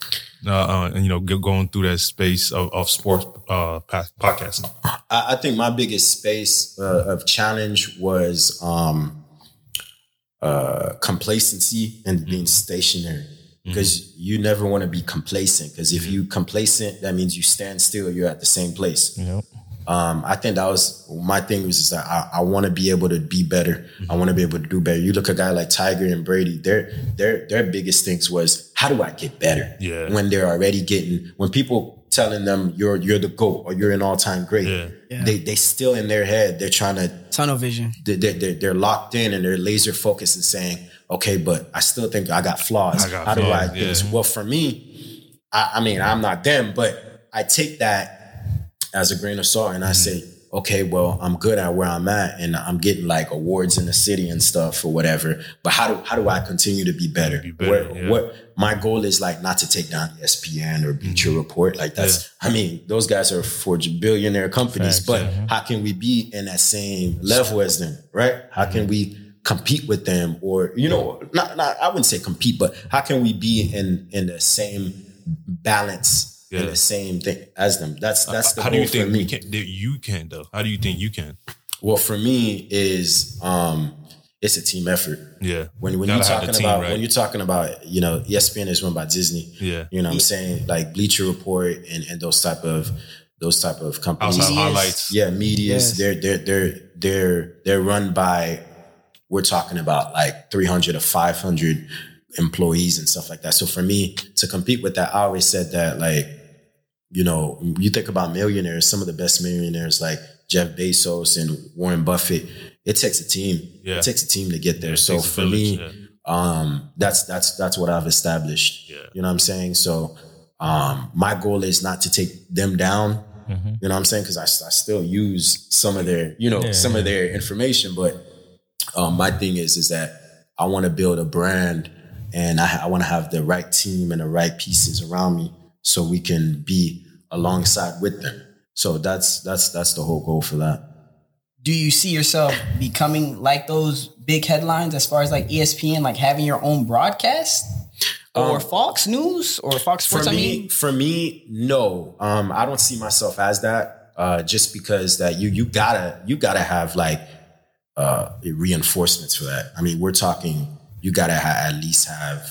Uh, uh, and you know, going through that space of, of sports uh, pa- podcasting. I, I think my biggest space uh, of challenge was um, uh, complacency and being stationary. Because you never want to be complacent. Because if you complacent, that means you stand still. You're at the same place. Yep. Um, I think that was my thing was is that I, I want to be able to be better. I want to be able to do better. You look at a guy like Tiger and Brady, their their their biggest things was how do I get better? Yeah. When they're already getting when people telling them you're you're the GOAT or you're an all time great, Yeah. they they still in their head, they're trying to Tunnel vision. they- they- they're, they're locked in and they're laser focused and saying, okay, but I still think I got flaws. I got How do I flaws, do this? Well, for me, I, I mean, I'm not them, but I take that as a grain of salt and I say, okay, well, I'm good at where I'm at and I'm getting like awards in the city and stuff or whatever. But how do how do I continue to be better? Be better, Where- yeah. What my goal is like not to take down ESPN or Bleacher Mm-hmm. Report. Like that's I mean, those guys are for billionaire companies, Facts, but Mm-hmm. how can we be in that same level as them, right? How can Mm-hmm. we compete with them or you know, not not I wouldn't say compete, but how can we be in in the same balance in Yeah. the same thing as them? That's that's the How do you think for me. can, that you can though? How do you think you can? Well, for me is um it's a team effort. Yeah. When when Gotta you're have the talking team, about right? when you're talking about, you know, ESPN is run by Disney. Yeah. You know what I'm saying? Like Bleacher Report and, and those type of those type of companies. Outside highlights. Yeah, medias. Yes. They're they're they're they're they're run by we're talking about like 300 or 500 employees and stuff like that. So for me to compete with that, I always said that like, you know, you think about millionaires, some of the best millionaires like Jeff Bezos and Warren Buffett, it takes a team. Yeah. It takes a team to get there. It so for village, me, yeah. um, that's that's that's what I've established. Yeah. You know what I'm saying? So um, my goal is not to take them down. Mm-hmm. You know what I'm saying? Because I, I still use some of their, you know, Yeah, some of their information. But um, my thing is, is that I want to build a brand, and I, I want to have the right team and the right pieces around me, so we can be alongside with them. So that's that's that's the whole goal for that. Do you see yourself becoming like those big headlines as far as like ESPN, like having your own broadcast? Or Fox News or Fox Sports, Um, for I me, mean? for me, no. Um, I don't see myself as that. Uh, just because that you you gotta you gotta have like uh reinforcements for that. I mean, we're talking you gotta ha- at least have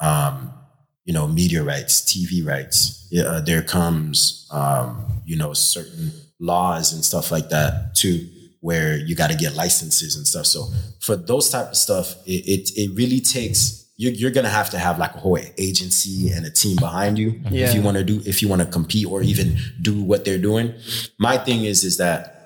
um you know media rights, TV rights. Yeah, uh, there comes um you know certain laws and stuff like that too where you got to get licenses and stuff. So for those type of stuff, it it, it really takes you're, you're gonna have to have like a whole agency and a team behind you Yeah. if you want to do if you want to compete or even do what they're doing. My thing is is that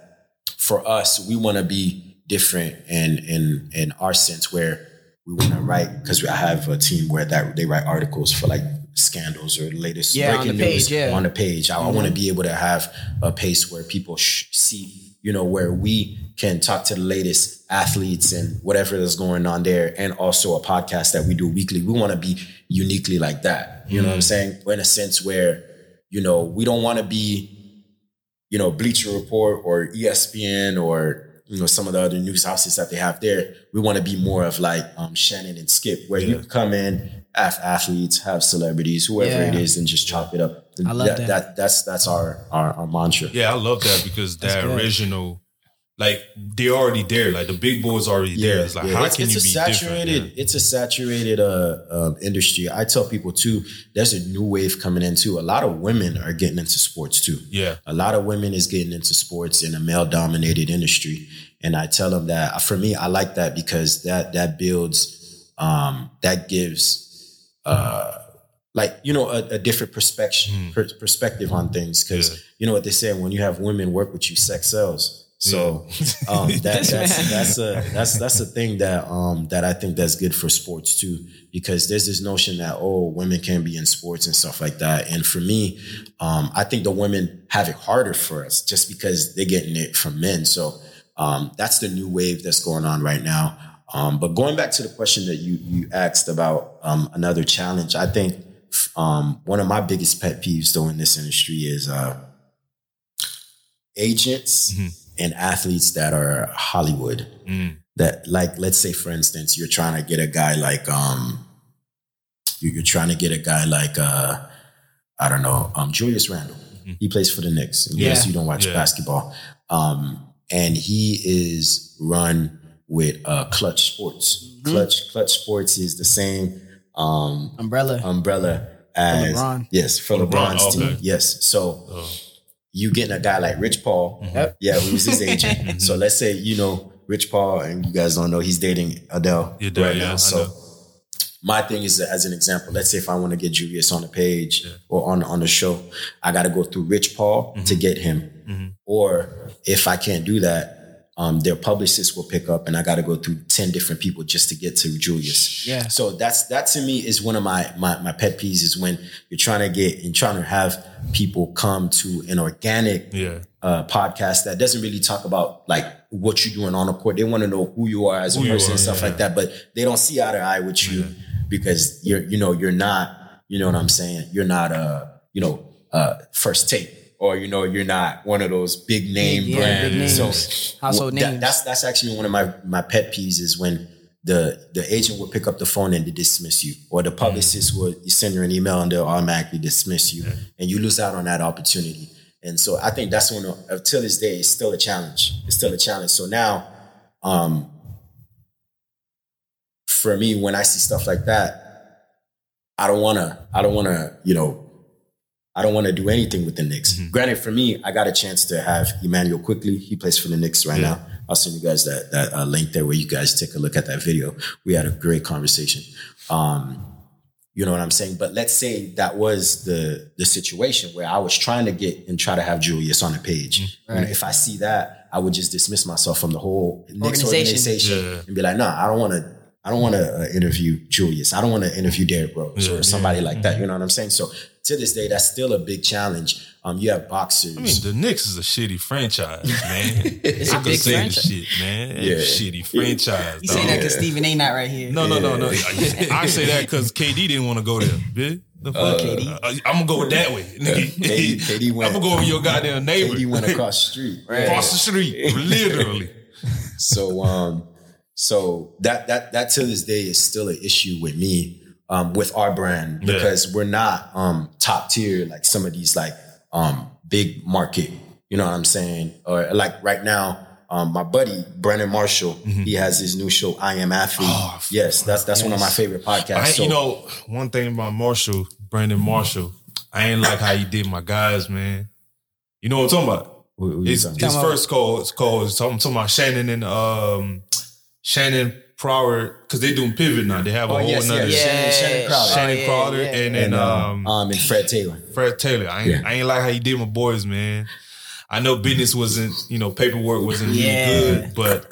for us, we want to be different in in in our sense where we want to write because I have a team where that they write articles for like scandals or latest Yeah, on breaking the news page, yeah. on the page. I, want to mm-hmm. be able to have a pace where people sh- see, you know, where we can talk to the latest athletes and whatever is going on there, and also a podcast that we do weekly. We want to be uniquely like that. You know what I'm mm-hmm. saying? in a sense where, you know, we don't want to be, you know, Bleacher Report or ESPN or you know some of the other news houses that they have there. We want to be more of like um, Shannon and Skip, where you come in, have athletes, have celebrities, whoever it Yeah. is, and just chop it up. I love that. that's that's our our, our mantra. Yeah, I love that because that good. original, like they're already there. Like the big boys already there. It's like how it's, can it's you a be saturated, different? Yeah. It's a saturated uh, um, industry. I tell people too. There's a new wave coming in too. A lot of women are getting into sports too. Yeah. a lot of women is getting into sports in a male dominated industry, and I tell them that for me, I like that because that that builds, um, that gives, uh, like you know, a, a different perspective per, perspective on things. Because Yeah. you know what they say when you have women work with you, sex sells. So um, that, that's that's a that's that's a thing that um that I think that's good for sports too because there's this notion that oh women can be in sports and stuff like that. And for me um I think the women have it harder for us just because they're getting it from men. So um that's the new wave that's going on right now. Um but going back to the question that you you asked about um another challenge I think um one of my biggest pet peeves though in this industry is uh agents and athletes that are Hollywood. Mm. That like, let's say for instance, you're trying to get a guy like um, you- you're trying to get a guy like uh, I don't know, um, Julius Randle. He plays for the Knicks. In case Yeah. you don't watch Yeah. basketball, um, and he is run with uh, Clutch Sports. Clutch Clutch Sports is the same um, Umbrella. umbrella as LeBron. yes for For LeBron, LeBron's okay. team. Yes, so Oh. You getting a guy like Rich Paul, Yep. yeah, who's his agent. Mm-hmm. so let's say you know Rich Paul, and you guys don't know he's dating Adele Yeah, Adele, right yeah, now. I So my thing is as an example. Let's say if I want to get Julius on the page or on on the show, I got to go through Rich Paul Mm-hmm. to get him. Or if I can't do that, um, their publicist will pick up, and I got to go through ten different people just to get to Julius. Yeah. So that's that to me is one of my my my pet peeves is when you're trying to get and trying to have people come to an organic Yeah. uh, podcast that doesn't really talk about like what you're doing on the court. They want to know who you are as a Who person are, and stuff yeah. like that, but they don't see eye to eye with you because you're you know you're not you know what I'm saying. You're not uh you know uh first take. Or you know you're not one of those big name Yeah, brands. big. So Household that- names. that's that's actually one of my my pet peeves is when the the agent would pick up the phone and they dismiss you, or the publicist would send you an email and they'll automatically dismiss you, and you lose out on that opportunity. And so I think that's one of, until this day it's still a challenge. It's still a challenge. So now, um, for me, when I see stuff like that, I don't wanna, I don't wanna, you know, I don't want to do anything with the Knicks. Granted, for me, I got a chance to have Immanuel Quickley. He plays for the Knicks right now. I'll send you guys that that uh, link there where you guys take a look at that video. We had a great conversation. Um, you know what I'm saying? But let's say that was the the situation where I was trying to get and try to have Julius on the page. And if I see that, I would just dismiss myself from the whole Knicks Organization. organization Yeah. and be like, nah, I don't want to. I don't want to uh, interview Julius. I don't want to interview Derrick Rose Yeah, or somebody like that. You know what I'm saying? So to this day, that's still a big challenge. Um, you have boxers. I mean, the Knicks is a shitty franchise, man. It's a I can big say the franchise. shit, man. Yeah. shitty franchise. You saying dog. that because Stephen A. not right here. No, no, no, no. I say that because KD didn't want to go there, bitch. The fuck, KD? I'm gonna go with that way, nigga. KD KD went- I'm gonna go with your goddamn neighbor. KD went across the street. across the street, literally. So um, so that that that to this day is still an issue with me um with our brand Yeah. because we're not um top tier like some of these like um big market, you know what I'm saying? Or like right now. Um, my buddy Brandon Marshall, he has his new show, I Am Athlete. Mm-hmm. Oh, yes, that's that's one of my favorite podcasts. I, So- you know, one thing about Marshall, Brandon Marshall, I ain't like how he did my guys, man. You know what I'm talking about? What- what His, his first call, it's called, it's talking, talking about Shannon and um Shannon Crowder, because they're doing pivot now. They have a Oh, whole yes, nother yes. Shannon- Shannon Crowder. Shannon Oh, yeah, Crowder yeah. and then and um, um, um and Fred Taylor. Fred Taylor. I ain't, Yeah. I ain't like how he did my boys, man. I know business wasn't, you know, paperwork wasn't really good, but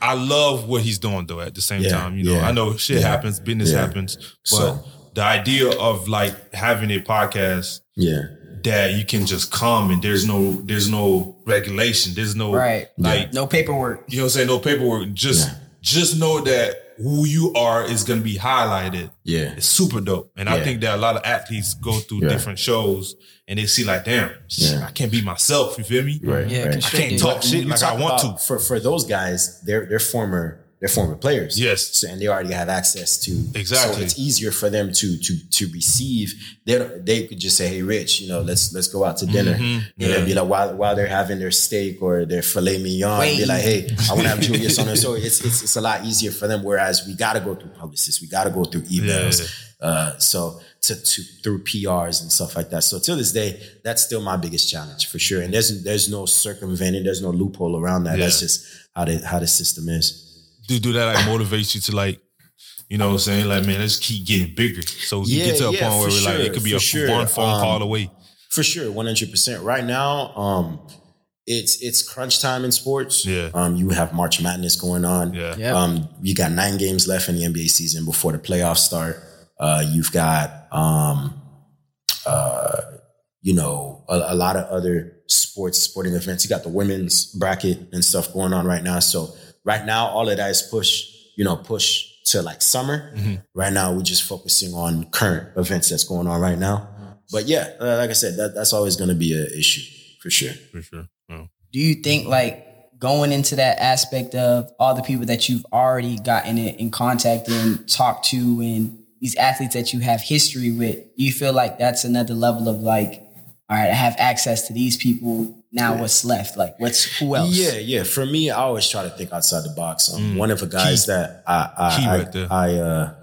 I love what he's doing though. At the same Yeah, time, you know, yeah, I know shit yeah, happens, business yeah. happens, but So- the idea of like having a podcast Yeah. that you can just come and there's no, there's no regulation, there's no Right. like No paperwork. you know what I'm saying, no paperwork. Just Yeah. Just know that who you are is gonna be highlighted. Yeah. It's super dope. And I think that a lot of athletes go through Yeah. different shows and they see like, damn, Yeah. I can't be myself. You feel me? Right. Yeah, right. I can't talk shit you like talk I want about- to. For for those guys, they're they're former they're former players. Yes. So and they already have access to Exactly. So it's easier for them to to to receive. They they could just say, "Hey, Rich, you know, let's let's go out to dinner." Mhm. And Yeah. they'll be like, while while they're having their steak or their filet mignon, Wait. be like, "Hey, I want to have Julius on there." So it's it's it's a lot easier for them. Whereas we got to go through publicists, we got to go through emails. Uh, so to, to through PRs and stuff like that. So till this day, that's still my biggest challenge for sure. And there's there's no circumventing, there's no loophole around that. Yeah. That's just how the how the system is. Do do that like motivates you to like, you know what I'm saying? Like, man, let's keep getting bigger. So you Yeah, get to a yeah, point where for we're like, it could be a sure. one phone Um, call away. For sure, one hundred percent. Right now, um, it's it's crunch time in sports. Yeah. Um, you have March Madness going on. Yeah. Yep. Um, you got nine games left in the NBA season before the playoffs start. Uh, you've got um, uh, you know, a, a lot of other sports, sporting events. You got the women's bracket and stuff going on right now. So right now, all of that is push, you know, push to like summer. Right now, we're just focusing on current events that's going on right now. But yeah, uh, like I said, that, that's always going to be an issue for sure. For sure. Yeah. Do you think like going into that aspect of all the people that you've already gotten in, in contact and talked to and these athletes that you have history with, do you feel like that's another level of like, all right, I have access to these people. Now what's left? Like what's who else? Yeah, yeah. For me, I always try to think outside the box. Um, One of the guys that I I Key I. I, uh,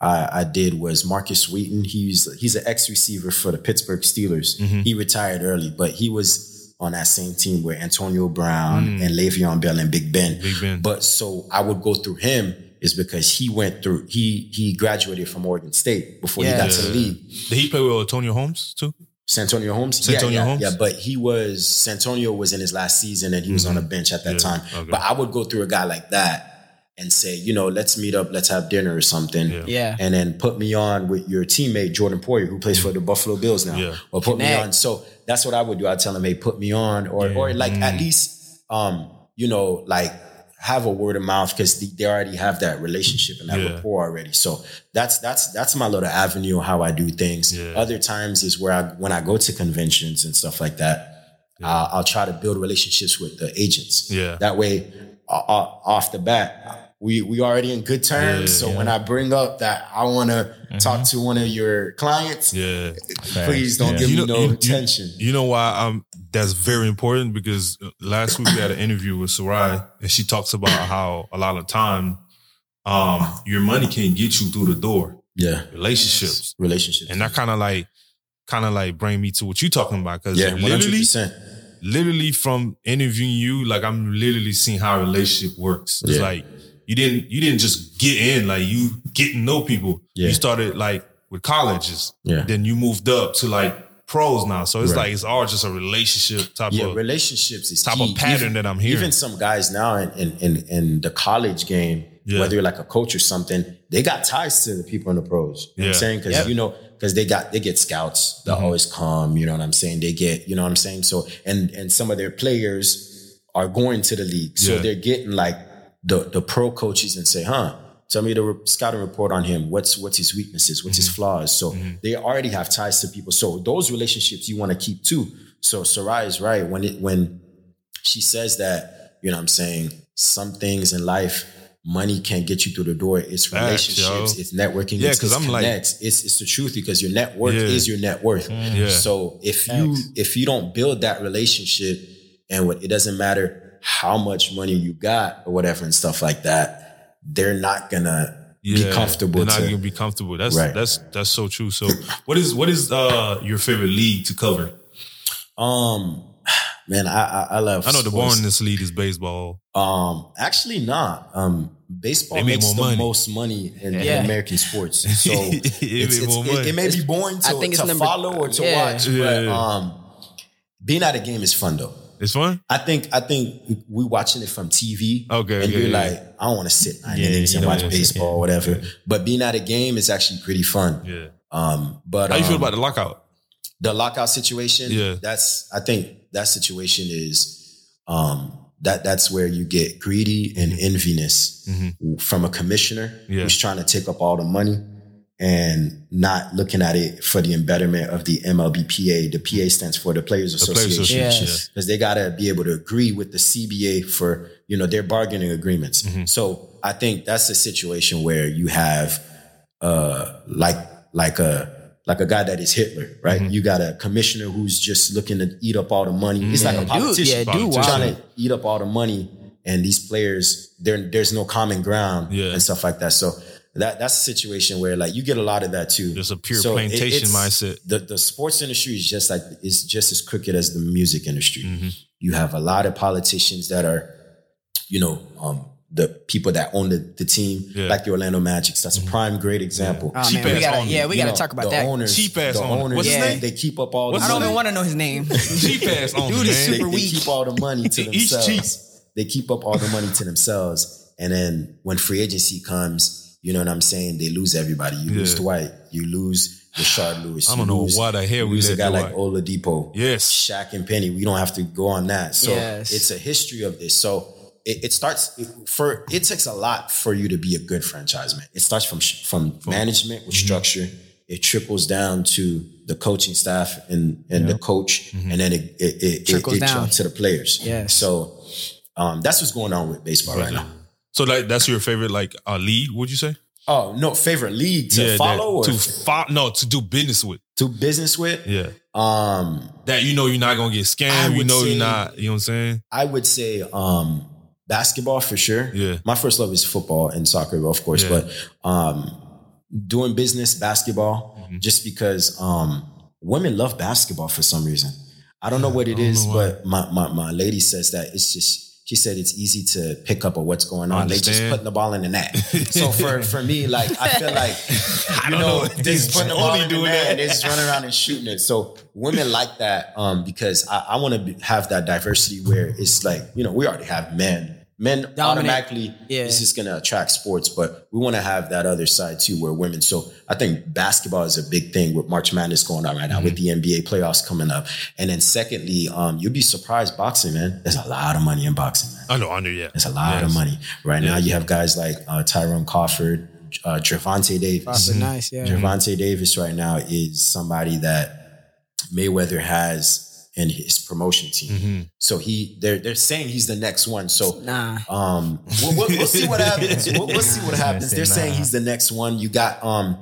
I I did was Markus Wheaton. He's he's an ex receiver for the Pittsburgh Steelers. He retired early, but he was on that same team with Antonio Brown and Le'Veon Bell and Big Ben. Big Ben. But so I would go through him is because he went through he he graduated from Oregon State before Yeah. he got to the league. Did he play with Antonio Holmes too? Santonio Holmes. Santonio yeah, yeah, Holmes? Yeah, but he was Santonio was in his last season and he was on a bench at that Mm-hmm. Yeah, time. okay. But I would go through a guy like that and say, you know, let's meet up, let's have dinner or something. Yeah. Yeah. And then put me on with your teammate Jordan Poyer, who plays for the Buffalo Bills now. Yeah. Or put me on. So that's what I would do. I'd tell him, hey, put me on, or or like Mm. at least um, you know, like have a word of mouth because they already have that relationship and that Yeah. rapport already. So that's that's that's my little avenue of how I do things. Yeah. Other times is where I when I go to conventions and stuff like that, uh, I'll try to build relationships with the agents. Yeah. That way, uh, uh, off the bat, we we already in good terms. Yeah. so when I bring up that I want to talk to one of your clients, Yeah. please don't Yeah. give You me know- no you- you- attention. You know why um that's very important because uh, last week we had an interview with Sarai and she talks about how a lot of time um your money can get you through the door, yeah, relationships. relationships, And that kind of like kind of like bring me to what you're talking about because yeah, literally percent. literally from interviewing you like I'm literally seeing how a relationship works. It's Yeah. like you didn't you didn't just get in like you get to know people. Yeah. You started like with colleges. Yeah. Then you moved up to like pros now. So it's Right. like it's all just a relationship type Yeah, of relationships is type key. of pattern Even- that I'm hearing. Even some guys now in in in, in the college game, Yeah. whether you're like a coach or something, they got ties to the people in the pros. You know what Yeah. Mm-hmm. I'm saying? Because you know, because they got they get scouts that always come. You know what I'm saying? They get you know what I'm saying. So and and some of their players are going to the league, so Yeah. they're getting like the the pro coaches and say, huh. Tell me the re- scouting report on him. What's what's his weaknesses? What's his Mm-hmm. flaws? So they already have ties to people. So those relationships you want to keep too. So Sarai is right when it when she says that, you know what I'm saying, some things in life, money can't get you through the door. It's relationships, it's networking, Yeah, it's, 'cause it's I'm like- it's it's the truth because your net worth Yeah. is your net worth. Yeah. So if you if you don't build that relationship and what it doesn't matter how much money you got or whatever and stuff like that, they're not gonna be comfortable They're not to gonna be comfortable. That's Right. that's that's so true. So what is what is uh your favorite league to cover? um man, I I, I love I know the sports. boringest league is baseball. Um, actually not. Um, baseball They make makes more the money. most money in, in American sports. So It it's, it's- it, it may be boring I to, think it's to number- follow or to Yeah. watch, Yeah, but um, being at a game is fun though. It's fun. I think I think we watching it from TV. Okay, and okay, you're yeah. like, I don't want to sit nine Yeah, and watch baseball or whatever. But being at a game is actually pretty fun. Yeah. Um, but How you feel um, about the lockout? the lockout situation, Yeah. that's I think that situation is um that that's where you get greedy and enviness from a commissioner Mm-hmm. Yeah. who's trying to take up all the money and not looking at it for the embetterment of the MLBPA. The PA stands for the Players Association. Association, Yes. Because they gotta be able to agree with the CBA for, you know, their bargaining agreements. Mm-hmm. So I think that's a situation where you have uh like like a like a guy that is Hitler, right? Mm-hmm. You got a commissioner who's just looking to eat up all the money. It's like a Dude, politician yeah, dude, wow. trying to eat up all the money, and these players, there there's no common ground Yeah. and stuff like that. So that that's a situation where like you get a lot of that too. Just a pure So plantation it's- mindset. The the sports industry is just like is just as crooked as the music industry. Mm-hmm. You have a lot of politicians that are, you know, um, the people that own the, the team, Yeah. like the Orlando Magic. That's a prime great example. Oh, Cheap man, we gotta, owner. yeah, we gotta know, talk about the that. Owners, Cheap ass the owner. owners, What's his Yeah. name? They keep up all What's the I don't even want to know his name. Cheap ass owner, Dude is man. super they, weak. They keep all the money to He's themselves. cheap. They keep up all the money to themselves, and then when free agency comes, you know what I'm saying? They lose everybody. You lose Yeah. Dwight. You lose Rashard Lewis. I don't know lose- why the hell we lose a let guy like Dwight. Oladipo. Yes. Shaq and Penny. We don't have to go on that. So Yes. it's a history of this. So it, it starts for it takes a lot for you to be a good franchise man. It starts from sh- from management Mm-hmm. with structure. It trickles down to the coaching staff and and the coach, Mm-hmm. and then it it, it, it, it down. to the players. Yes. So um, that's what's going on with baseball right now. So like that's your favorite like uh, league? Would you say? Oh no, favorite league to that- follow or to to, fo- no to do business with. To business with? Yeah, Um, that you know you're not gonna get scammed. You know say- you're not. You know what I'm saying? I would say um, basketball for sure. Yeah. My first love is football and soccer, of course, Yeah. but um, doing business, basketball, Mm-hmm. just because um, women love basketball for some reason. I don't know what it is, but my, my my lady says that it's just she said it's easy to pick up on what's going on. They just putting the ball in the net. so for for me, like I feel like you don't know, know. they just putting the ball in the doing net and they just running around and shooting it. So women like that um, because I, I want to have that diversity where it's like you know we already have men. Men Dominant. automatically Yeah. this is going to attract sports, but we want to have that other side too, where women. So I think basketball is a big thing with March Madness going on right now, with the NBA playoffs coming up, and then secondly, um, you'd be surprised boxing, man. There's a lot of money in boxing, man. I know, I know, yeah. There's a lot of money right now. You have guys like uh, Tyrone Crawford, uh, Gervonta Davis. Crawford, nice, yeah. Gervonta Davis right now is somebody that Mayweather has in his promotion team. Mm-hmm. So he they're they're saying he's the next one. So Nah. um, we'll, we'll, we'll see what happens. We'll, we'll see what happens. say They're saying he's the next one. You got um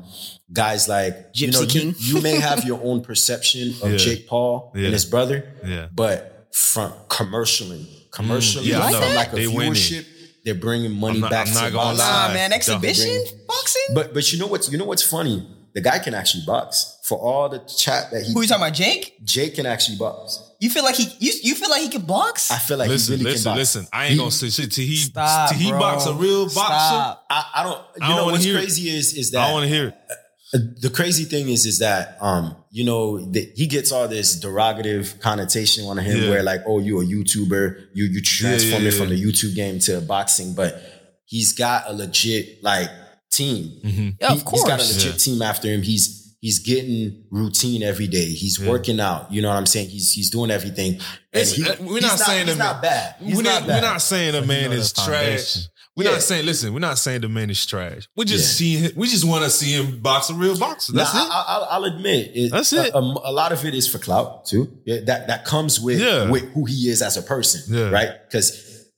guys like you know Gypsy you, King. you may have your own perception of Yeah. Jake Paul Yeah. and his brother, Yeah. but from commercially, commercially, Mm, yeah, I from like a They winning. viewership, they're bringing money I'm not- back I'm to not gonna boxing. lie. Nah, man, exhibition boxing. But but you know what's you know what's funny? The guy can actually box. For all the chat that he Who you talking about, Jake? Jake can actually box. You feel like he you, you feel like he can box? I feel like Listen, he really listen, can box. listen. I ain't He- gonna say shit till he Stop, till he bro. box a real boxer. Stop. I, I don't. You I don't know what's crazy is is that I want to hear it. the crazy thing is is that um you know that he gets all this derogative connotation on him Yeah. where like oh you a YouTuber you you transform yeah, it from yeah. the YouTube game to boxing but he's got a legit like team Mm-hmm. Yeah, of He- he's got a course. legit team after him he's he's getting routine every day he's working out you know what I'm saying he's he's doing everything and he- we're he's not saying he's man- not bad he's we're, not not, bad we're not saying a man is trash. We're Yeah. not saying. Listen, we're not saying the man is trash. We just Yeah. see. We just want to see him box a real boxer. That's Now, it. I, I'll, I'll admit, it, That's it. A, a- lot of it is for clout too. Yeah, that that comes with Yeah. with who he is as a person, Yeah. right? Because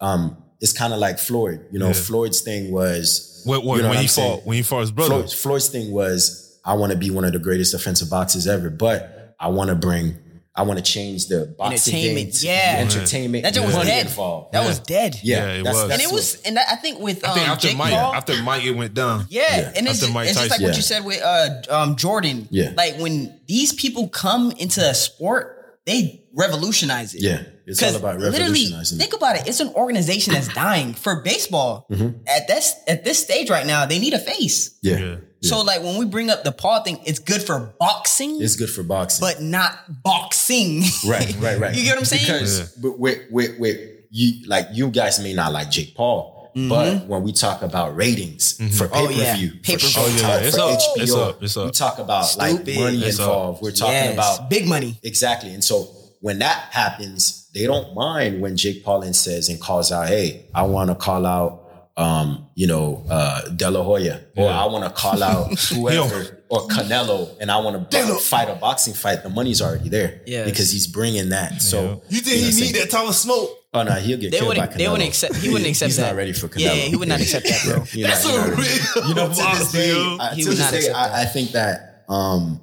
um, it's kind of like Floyd. You know, Yeah. Floyd's thing was when when, you know when what he I'm fought when he fought his brother. Floyd, Floyd's thing was I want to be one of the greatest offensive boxers ever, but I want to bring. I want to change the boxing Entertainment, game to yeah. entertainment. that was dead. involved. That was dead. Yeah, Yeah, it that's, was. and that's it what- was, and that, I think with um, I think after Jake Mike, Paul, after Mike, it went down. Yeah, Yeah. and it's, After just, Mike it's just like Tyson. what you said with uh, um, Jordan. Yeah. like when these people come into a sport, they revolutionize it. yeah, it's all 'Cause about literally, revolutionizing. think about it. It's an organization that's dying for baseball. Mm-hmm. At this at this stage right now, they need a face. yeah. Yeah. So like when we bring up the Paul thing, it's good for boxing, it's good for boxing, but not boxing. Right, right, right. You get what I'm saying? Because but with with with you like you guys may not like Jake Paul, but when we talk about ratings for pay Oh, per yeah. view, Pay-per-view. for Oh, yeah, it's for up. HBO, It's up. It's up. we talk about like Stupid. money It's up. involved. We're talking Yes, about big money. exactly, and so when that happens, they don't mind when Jake Paulin says and calls out, "Hey, I want to call out." Um, you know, uh, De La Hoya, or Yeah. I want to call out whoever, or Canelo, and I want to fight a boxing fight. The money's already there, Yes. because he's bringing that. So You think know, he so- need that type of smoke? Oh no, he'll get They killed by. Canelo. They wouldn't accept. He wouldn't accept He's that. not ready for Canelo. Yeah, yeah, he would not accept that, bro. You're That's not- you're a real You know, to this boxer, day. I, He to would this day. I, I think that um,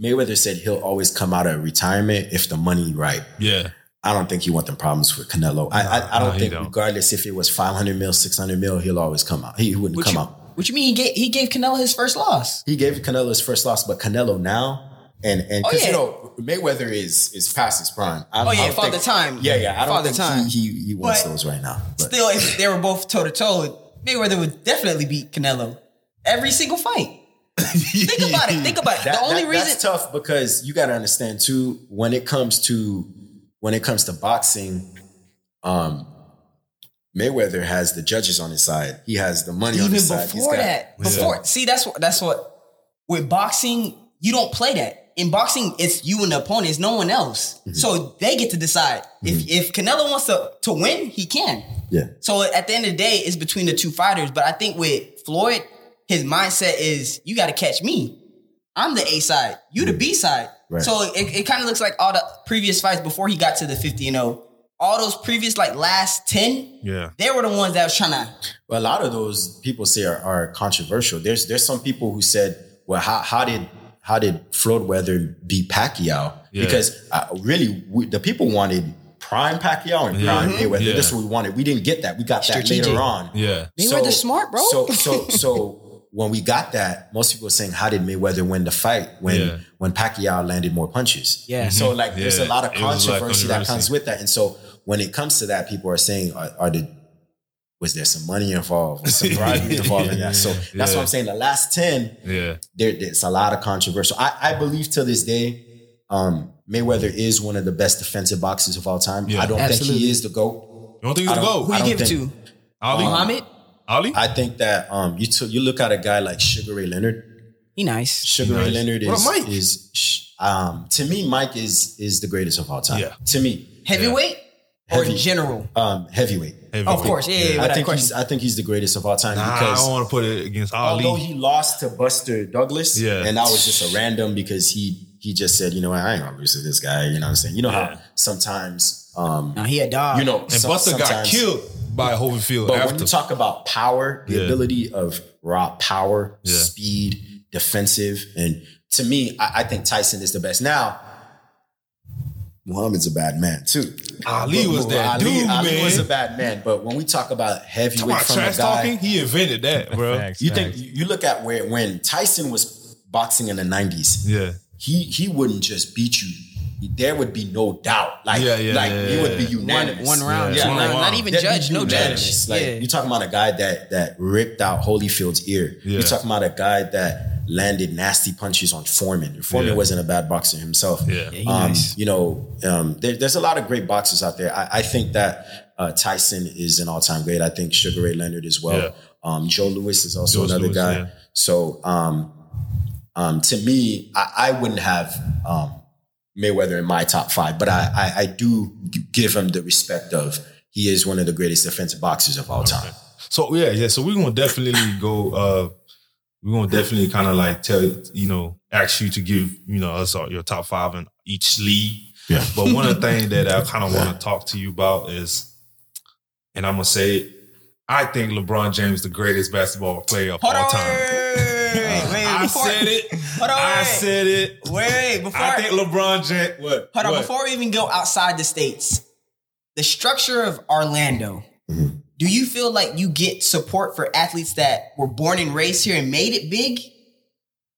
Mayweather said he'll always come out of retirement if the money right. Yeah. I don't think he want them problems with Canelo. I, I, I don't no, think don't. regardless if it was 500 mil, 600 mil, he'll always come out. He, he wouldn't What come you, out. what you mean? He gave he gave Canelo his first loss. He gave Canelo his first loss, but Canelo now and and Oh, because yeah. you know Mayweather is is past his prime. I, Oh, yeah, Father think- Time. Yeah, yeah. I don't Father think Time. He, he he wants But those right now. But. Still, if they were both toe to toe, Mayweather would definitely beat Canelo every single fight. Think about it. Think about it. That- the only that- reason that's tough because you got to understand too when it comes to when it comes to boxing um Mayweather has the judges on his side. He has the money on his side. He's before that, before see that's what that's what with boxing you don't play that. In boxing, it's you and the opponent. It's no one else. Mm-hmm. So they get to decide if if Canelo wants to to win, he can. Yeah. So at the end of the day, it's between the two fighters. But I think with Floyd, his mindset is you got to catch me. I'm the A side, you the B side. Right. So it, it kind of looks like all the previous fights before he got to the 50 and 0. All those previous like last 10, Yeah. they were the ones that was trying to Well, a lot of those people say are, are controversial. There's there's some people who said, well, how how did how did Floyd Weather beat Pacquiao? Yeah. Because uh, really, we, the people wanted prime Pacquiao and Yeah. prime Mayweather. Yeah. That's what we wanted. We didn't get that. We got that Strategic. later on. Yeah. Mayweather's smart, bro. So so so when we got that, most people were saying, "How did Mayweather win the fight when Yeah. when Pacquiao landed more punches?" Yeah. So like, there's a Yeah. lot of a lot of controversy that comes with that, and so when it comes to that, people are saying, are, are the was there some money involved? Was some bribery involved in that? So that's Yeah. what I'm saying. The last 10, Yeah. there, there's a lot of controversy. I, I believe till this day, um, Mayweather is one of the best defensive boxers of all time. Yeah. I don't think he is the GOAT. You don't think he's the don't- Who GOAT? I you give it to? Ali? Muhammad? Ali? I think that um, you took you look at a guy like Sugar Ray Leonard. He nice. Sugar Ray Nice. Leonard What is about Mike? is um, to me Mike is is the greatest of all time. Yeah. To me, Heavyweight or Heavy. general? um, heavyweight. Heavyweight. Of course, yeah, yeah. I think question. he's I think he's the greatest of all time Nah, I don't want to put it against although he lost to Buster Douglas, Yeah. and that was just a random because he he just said, you know, what, I ain't gonna lose to this guy. You know what I'm saying? You know Yeah. how sometimes um, Nah, he a dog. you know and some- Buster got killed by Holyfield But after. when you talk about power, the Yeah. ability of raw power, Yeah. speed, defensive, and to me, I, I think Tyson is the best. Now, Muhammad's a bad man too. Ali was that Ali, dude, Ali man. was a bad man. But when we talk about Talk about from a guy, talking, he invented that, bro. Facts, you think you look at where when Tyson was boxing in the nineties, Yeah. he he wouldn't just beat you. There would be no doubt. Like, Yeah, yeah, like yeah, it would be unanimous. one round, Yeah, two one round. not even That'd judge, no judge. Like yeah. you're talking about a guy that that ripped out Holyfield's ear. Yeah. You're talking about a guy that landed nasty punches on Foreman. Foreman Yeah. wasn't a bad boxer himself. Yeah. he um, nice. You know, um, there, there's a lot of great boxers out there. I, I think that uh, Tyson is an all time great. I think Sugar Ray Leonard as well. Yeah. Um, Joe Louis is also Joe another Louis, guy. yeah. So um, um, to me, I, I wouldn't have um, Mayweather in my top five, but I, I, I do give him the respect of he is one of the greatest defensive boxers of all time. So yeah, yeah. So we're gonna definitely go. uh We're gonna definitely kind of like tell you know, ask you to give you know us your top five in each league. Yeah. But one of the things that I kind of want to talk to you about is, and I'm gonna say, it, I think LeBron James the greatest basketball player of Hold all on, time. Before- said it. Hold on, I wait. said it. Wait, before I think LeBron James. What? Hold on, what? before we even go outside the states, the structure of Orlando. Mm-hmm. Do you feel like you get support for athletes that were born and raised here and made it big,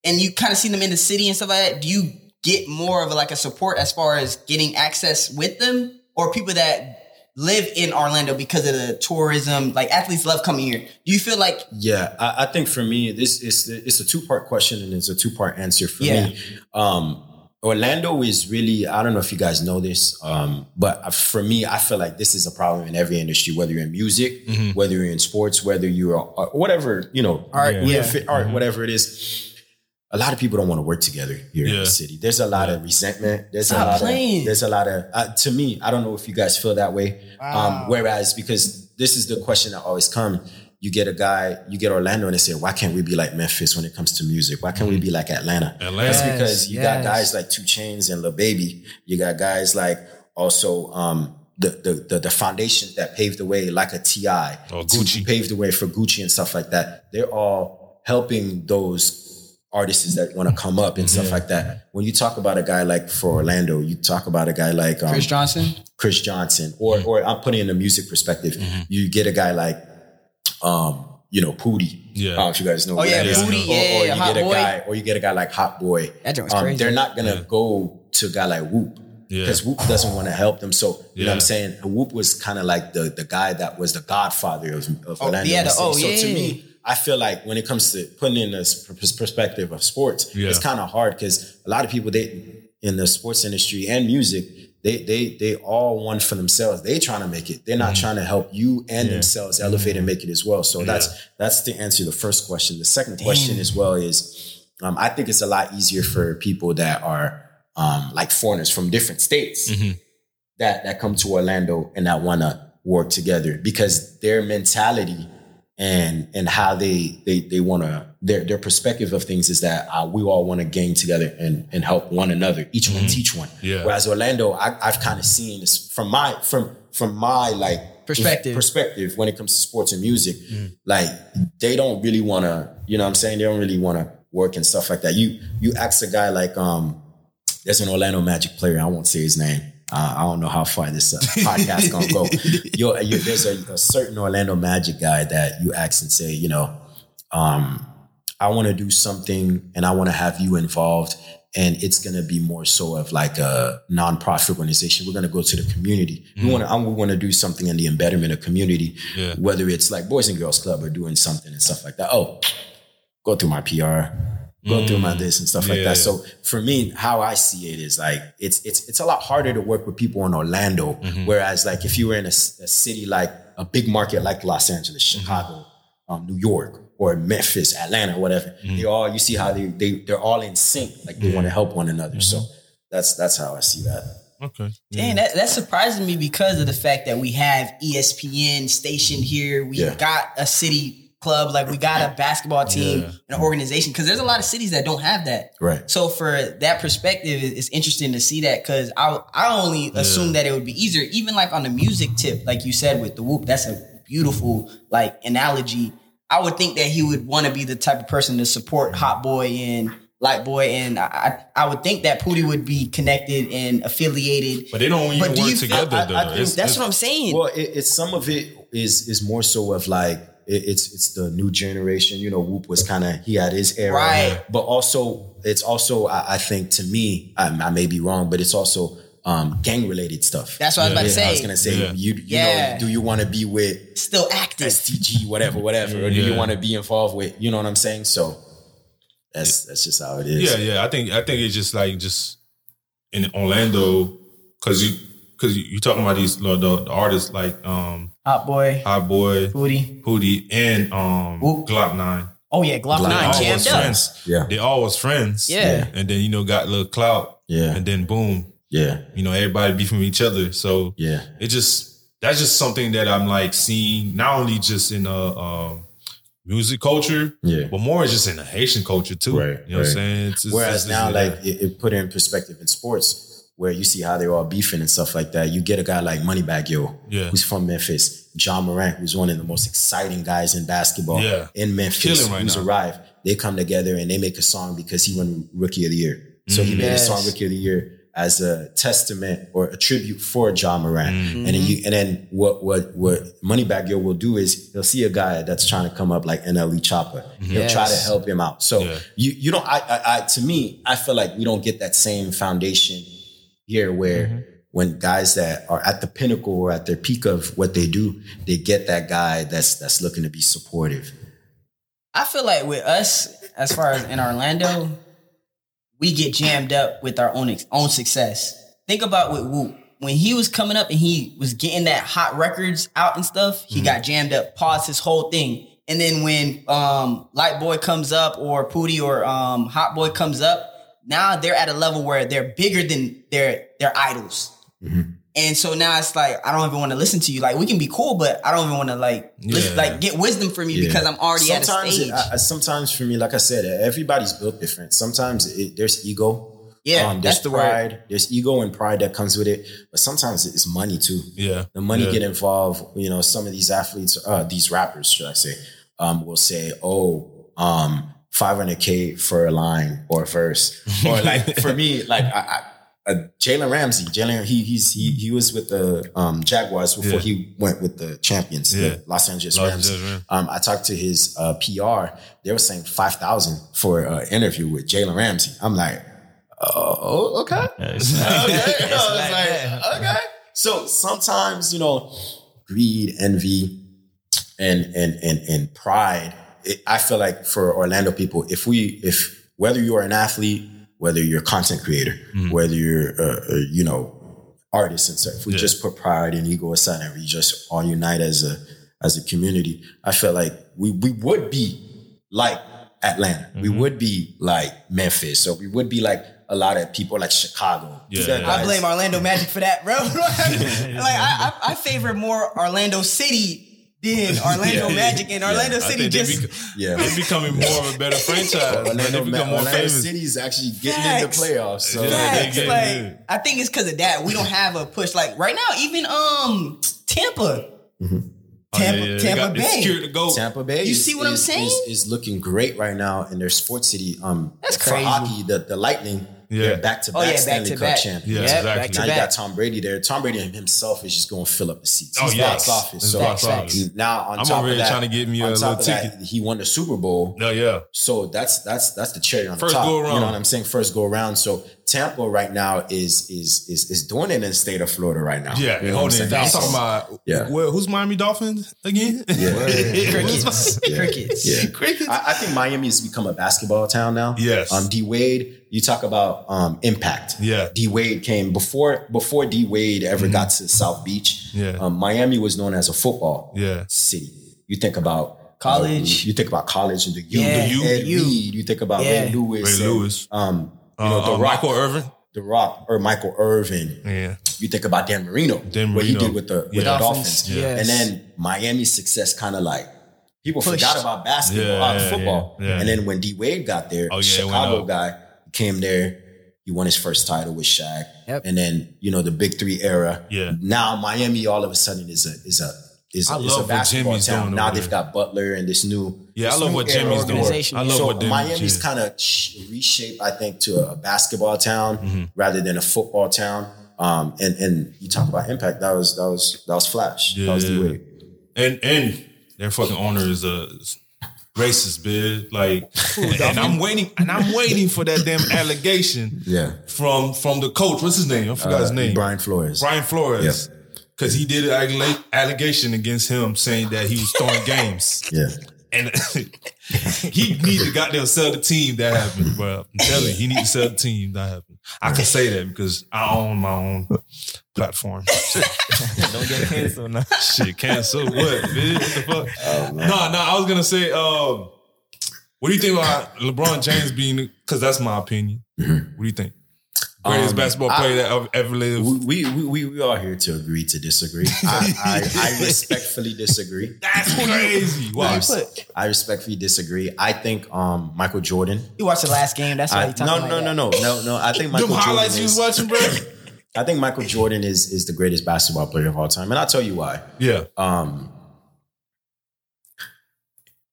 and you kind of see them in the city and stuff like that? Do you get more of like a support as far as getting access with them, or people that live in Orlando because of the tourism? Like athletes love coming here. Do you feel like Yeah, I, I think for me, this is it's a two part question and it's a two part answer for Yeah. me. Um, Orlando is really I don't know if you guys know this, um, but for me, I feel like this is a problem in every industry, whether you're in music, whether you're in sports, whether you're uh, whatever you know, Art, real yeah. fit art, whatever it is. A lot of people don't want to work together here in the city. There's a lot of resentment. There's Stop a lot playing. of there's a lot of uh, to me. I don't know if you guys feel that way. Um, whereas because this is the question that always comes. You get a guy, you get Orlando, and they say, "Why can't we be like Memphis when it comes to music? Why can't we be like Atlanta?" Atlanta. That's Yes, because you yes. got guys like Two Chainz and Lil Baby. You got guys like also um, the, the the the foundation that paved the way, like a T.I., Or Gucci. paved the way for Gucci and stuff like that. They're all helping those artists that want to come up and stuff like that. When you talk about a guy like for Orlando, you talk about a guy like um, Chris Johnson? Chris Johnson, or or I'm putting in a music perspective. You get a guy like, um, you know, Pootie. Yeah. I don't know if you guys know. Oh, who yeah, that is. Pootie, Or, yeah, or you Hot get a Boy. guy, or you get a guy like Hot Boy. That joint's Um, crazy. They're not gonna go to a guy like Whoop. Yeah. Because Whoop doesn't want to help them. So, you know what I'm saying? Whoop was kind of like the the guy that was the godfather of, of Orlando. yeah, the- City. oh, so to me, I feel like when it comes to putting in this perspective of sports, Yeah. it's kind of hard because a lot of people they in the sports industry and music, they they they all want for themselves. They trying to make it. They're not trying to help you and themselves elevate and make it as well. So that's that's to answer to the first question. The second question as well is um, I think it's a lot easier for people that are um, like foreigners from different states that that come to Orlando and that want to work together because their mentality and and how they they they want to their their perspective of things is that uh, we all want to gang together and and help one another each one teach one Yeah. whereas Orlando I, I've kind of seen this from my from from my like Perspective. perspective when it comes to sports and music like they don't really want to you know what I'm saying they don't really want to work and stuff like that you you ask a guy like um there's an Orlando Magic player. I won't say his name. Uh, I don't know how far this uh, podcast gonna go. You're, you there's a, a certain Orlando Magic guy that you ask and say, you know, um, I want to do something and I want to have you involved. and it's gonna be more so of like a nonprofit organization. We're gonna go to the community. We want to. We want to do something in the embedment of community, Yeah. whether it's like Boys and Girls Club or doing something and stuff like that. Oh, go through my PR, go through my this and stuff like that. yeah. So for me, how I see it is like it's it's it's a lot harder to work with people in Orlando. Mm-hmm. Whereas like if you were in a city like a big market like Los Angeles, Mm-hmm. Chicago, um, New York, or Memphis, Atlanta, whatever, Mm-hmm. they all you see how they they they're all in sync. Like they want to help one another. So Mm-hmm. that's that's how I see that. Okay. Dang, that, that's surprising me because of the fact that we have ESPN stationed here. We Yeah. got a city club, like we got a basketball team, Yeah. an organization. Because there's a lot of cities that don't have that. Right. So for that perspective, it's interesting to see that because I I only assumed that it would be easier, even like on the music tip, like you said with the whoop. That's a beautiful like analogy. I would think that he would want to be the type of person to support mm. Hot Boy and Light Boy, and I I I would think that Pootie would be connected and affiliated. But they don't even But do work you feel- together I- I though. think It's- That's it's- what I'm saying. Well, it, it's some of it is is more so of like it, it's it's the new generation. You know, Whoop was kind of he had his era, Right. But also, it's also I, I think to me, I, I may be wrong, but it's also um, gang related stuff. That's what I was about to say. I was gonna say Yeah. you you Yeah. know do you want to be with Still active. STG whatever whatever or do you want to be involved with you know what I'm saying? So that's that's just how it is. Yeah, yeah. I think I think it's just like just in Orlando because you because you, you talking about these the, the artists like um Hot Boy, Hot Boy, Pootie. Pootie, and um Whoop. Glock Nine. Oh yeah, Glock Glock Nine Nine. jammed was friends. Yeah. They all was friends. Yeah. and then you know got a little clout. Yeah. and then boom, Yeah, you know everybody be from each other. So yeah, it just that's just something that I'm like seeing not only just in a um, music culture, Yeah. but more is just in the Haitian culture too. Right, You know what I'm saying? It's- it's- Whereas it's- now, yeah. like it, it put it in perspective in sports, where you see how they're all beefing and stuff like that. You get a guy like Moneybagg Yo, Yeah. who's from Memphis. Ja Morant, who's one of the most exciting guys in basketball Yeah. in Memphis, Killing right who's now. arrived. They come together and they make a song because he won Rookie of the Year. So he made Yes. a song Rookie of the Year as a testament or a tribute for Ja Morant. Mm-hmm. And then you and then what what what Moneybagg Yo will do is he'll see a guy that's trying to come up like NLE Choppa. He'll try to help him out. So Yeah. you you don't I, I I to me I feel like we don't get that same foundation here where Mm-hmm. when guys that are at the pinnacle or at their peak of what they do, they get that guy that's that's looking to be supportive. I feel like with us, as far as in Orlando, we get jammed up with our own own success. Think about with Whoop. When he was coming up and he was getting that hot records out and stuff, he got jammed up, paused his whole thing. And then when um Light Boy comes up or Pootie or um Hot Boy comes up, now they're at a level where they're bigger than their their idols. And so now it's like I don't even want to listen to you. Like we can be cool, but I don't even want to like listen, like get wisdom from you Yeah. because I'm already at a sometimes stage. it- I- I- sometimes for me, like I said, everybody's built different. Sometimes it, there's ego. Yeah, um, there's that's the word. pride. There's ego and pride that comes with it, but sometimes it's money too. yeah, the money yeah. get involved. You know, some of these athletes, uh, these rappers, should I say, um, will say, "Oh, um, 500k for a line or a verse," or like for me, like I, I, uh, Jalen Ramsey. Jalen, he he's he he was with the um, Jaguars before Yeah. he went with the champions, Yeah. the Los Angeles Los Rams. Angeles Um, I talked to his uh, PR. They were saying five thousand for an interview with Jalen Ramsey. I'm like, oh, okay. It's like- Okay. it's I was like like, okay. So sometimes, you know, greed, envy, and and and and pride. It, I feel like for Orlando people, if we, if whether you are an athlete, whether you're a content creator, mm-hmm. whether you're, a, a, you know, artist and stuff, if we Yeah. just put pride and ego aside and we just all unite as a as a community, I feel like we we would be like Atlanta, we mm-hmm. would be like Memphis, so we would be like a lot of people like Chicago. Yeah. These I I blame Orlando Magic for that, bro. like I, I, I favor more Orlando City than Orlando Yeah. Magic, and Orlando I City they just bec- Yeah. they're becoming more of a better franchise. man. Orlando, they become more Orlando famous. City is actually getting Facts. into playoffs. So Yeah, facts. get- Like. I think it's because of that. We don't have a push. Like right now, even um Tampa, Oh, Tampa, yeah, yeah. Tampa Bay. secured the. Tampa Bay, You is- see what I'm saying? Is, is looking great right now in their sports city. Um, That's for hockey, the the Lightning Yeah. They're back to Oh back Stanley Cup back. champions. Yeah, Yep, exactly. Now you got. Tom Brady there. Tom Brady himself is just going to fill up the seats. Oh, He's yes. box office. So box office. now on I'm top already of that, trying to get me a little of that, ticket. he won the Super Bowl. No, yeah. So that's that's that's the cherry on First the top. go You around. know what I'm saying? First go around. So Tampa right now is is is is doing it in the state of Florida right now. Yeah, You know hold it I'm down. I'm talking about Yeah. where, who's Miami Dolphins again? Yeah. Crickets. Yeah. Crickets. Yeah. Crickets. I, I think Miami has become a basketball town now. Yes. Um, D Wade, you talk about um, impact. Yeah. D Wade came before before D Wade ever got to South Beach. Mm-hmm. Yeah. Um, Miami was known as a football Yeah. city. You think about College. you think about college and the U. Yeah, the U. Ed U. Reed. You think about Yeah. Ray Lewis. Ray and, Lewis. Um, you know Uh, the uh, Rock, Michael Irvin. the Rock, or Michael Irvin. Yeah. You think about Dan Marino, Dan what he did with the with Yeah. the Dolphins, Dolphins, yes. and then Miami's success kind of like people Pushed. forgot about basketball, Yeah, uh, yeah, football, yeah, yeah. and then when D Wade got there, Oh, yeah, Chicago guy came there. He won his first title with Shaq, Yep. and then you know the Big Three era. Yeah. Now Miami all of a sudden is a is a is, I a- is love a what basketball Jimmy's town. doing Now they've got Butler and this new Yeah, I love what Jimmy's doing. I love so what Jimmy's Miami's yeah. kind of reshaped, I think, to a basketball town Mm-hmm. rather than a football town. Um, and and you talk about impact. That was that was that was Flash. That was Yeah. the way. And and their fucking owner is a racist, bitch. Like, and I'm waiting, and I'm waiting for that damn allegation Yeah. from from the coach. What's his name? I forgot his Uh, name. Brian Flores. Brian Flores. Because he did an allegation against him saying that he was throwing games. Yeah. And he need to goddamn sell the team that happened. Bro, I'm telling you, he need to sell the team that happened. I can say that because I own my own platform. Don't get canceled now. Shit, cancel what, bitch? What the fuck? Oh, no, no, I was gonna say, um, what do you think about LeBron James being? Because that's my opinion. What do you think? Greatest Um, basketball I- player that ever- ever lived. We, we we we are here to agree to disagree. I, I, I respectfully disagree. That's crazy. I, Why? I respectfully disagree. I think um, Michael Jordan. You watched the last game. That's why I, you talking no, like no, that. no, no, no, no. I think Them Michael highlights Jordan you was is, watching, bro. I think Michael Jordan is is the greatest basketball player of all time, and I'll tell you why. Yeah, Um,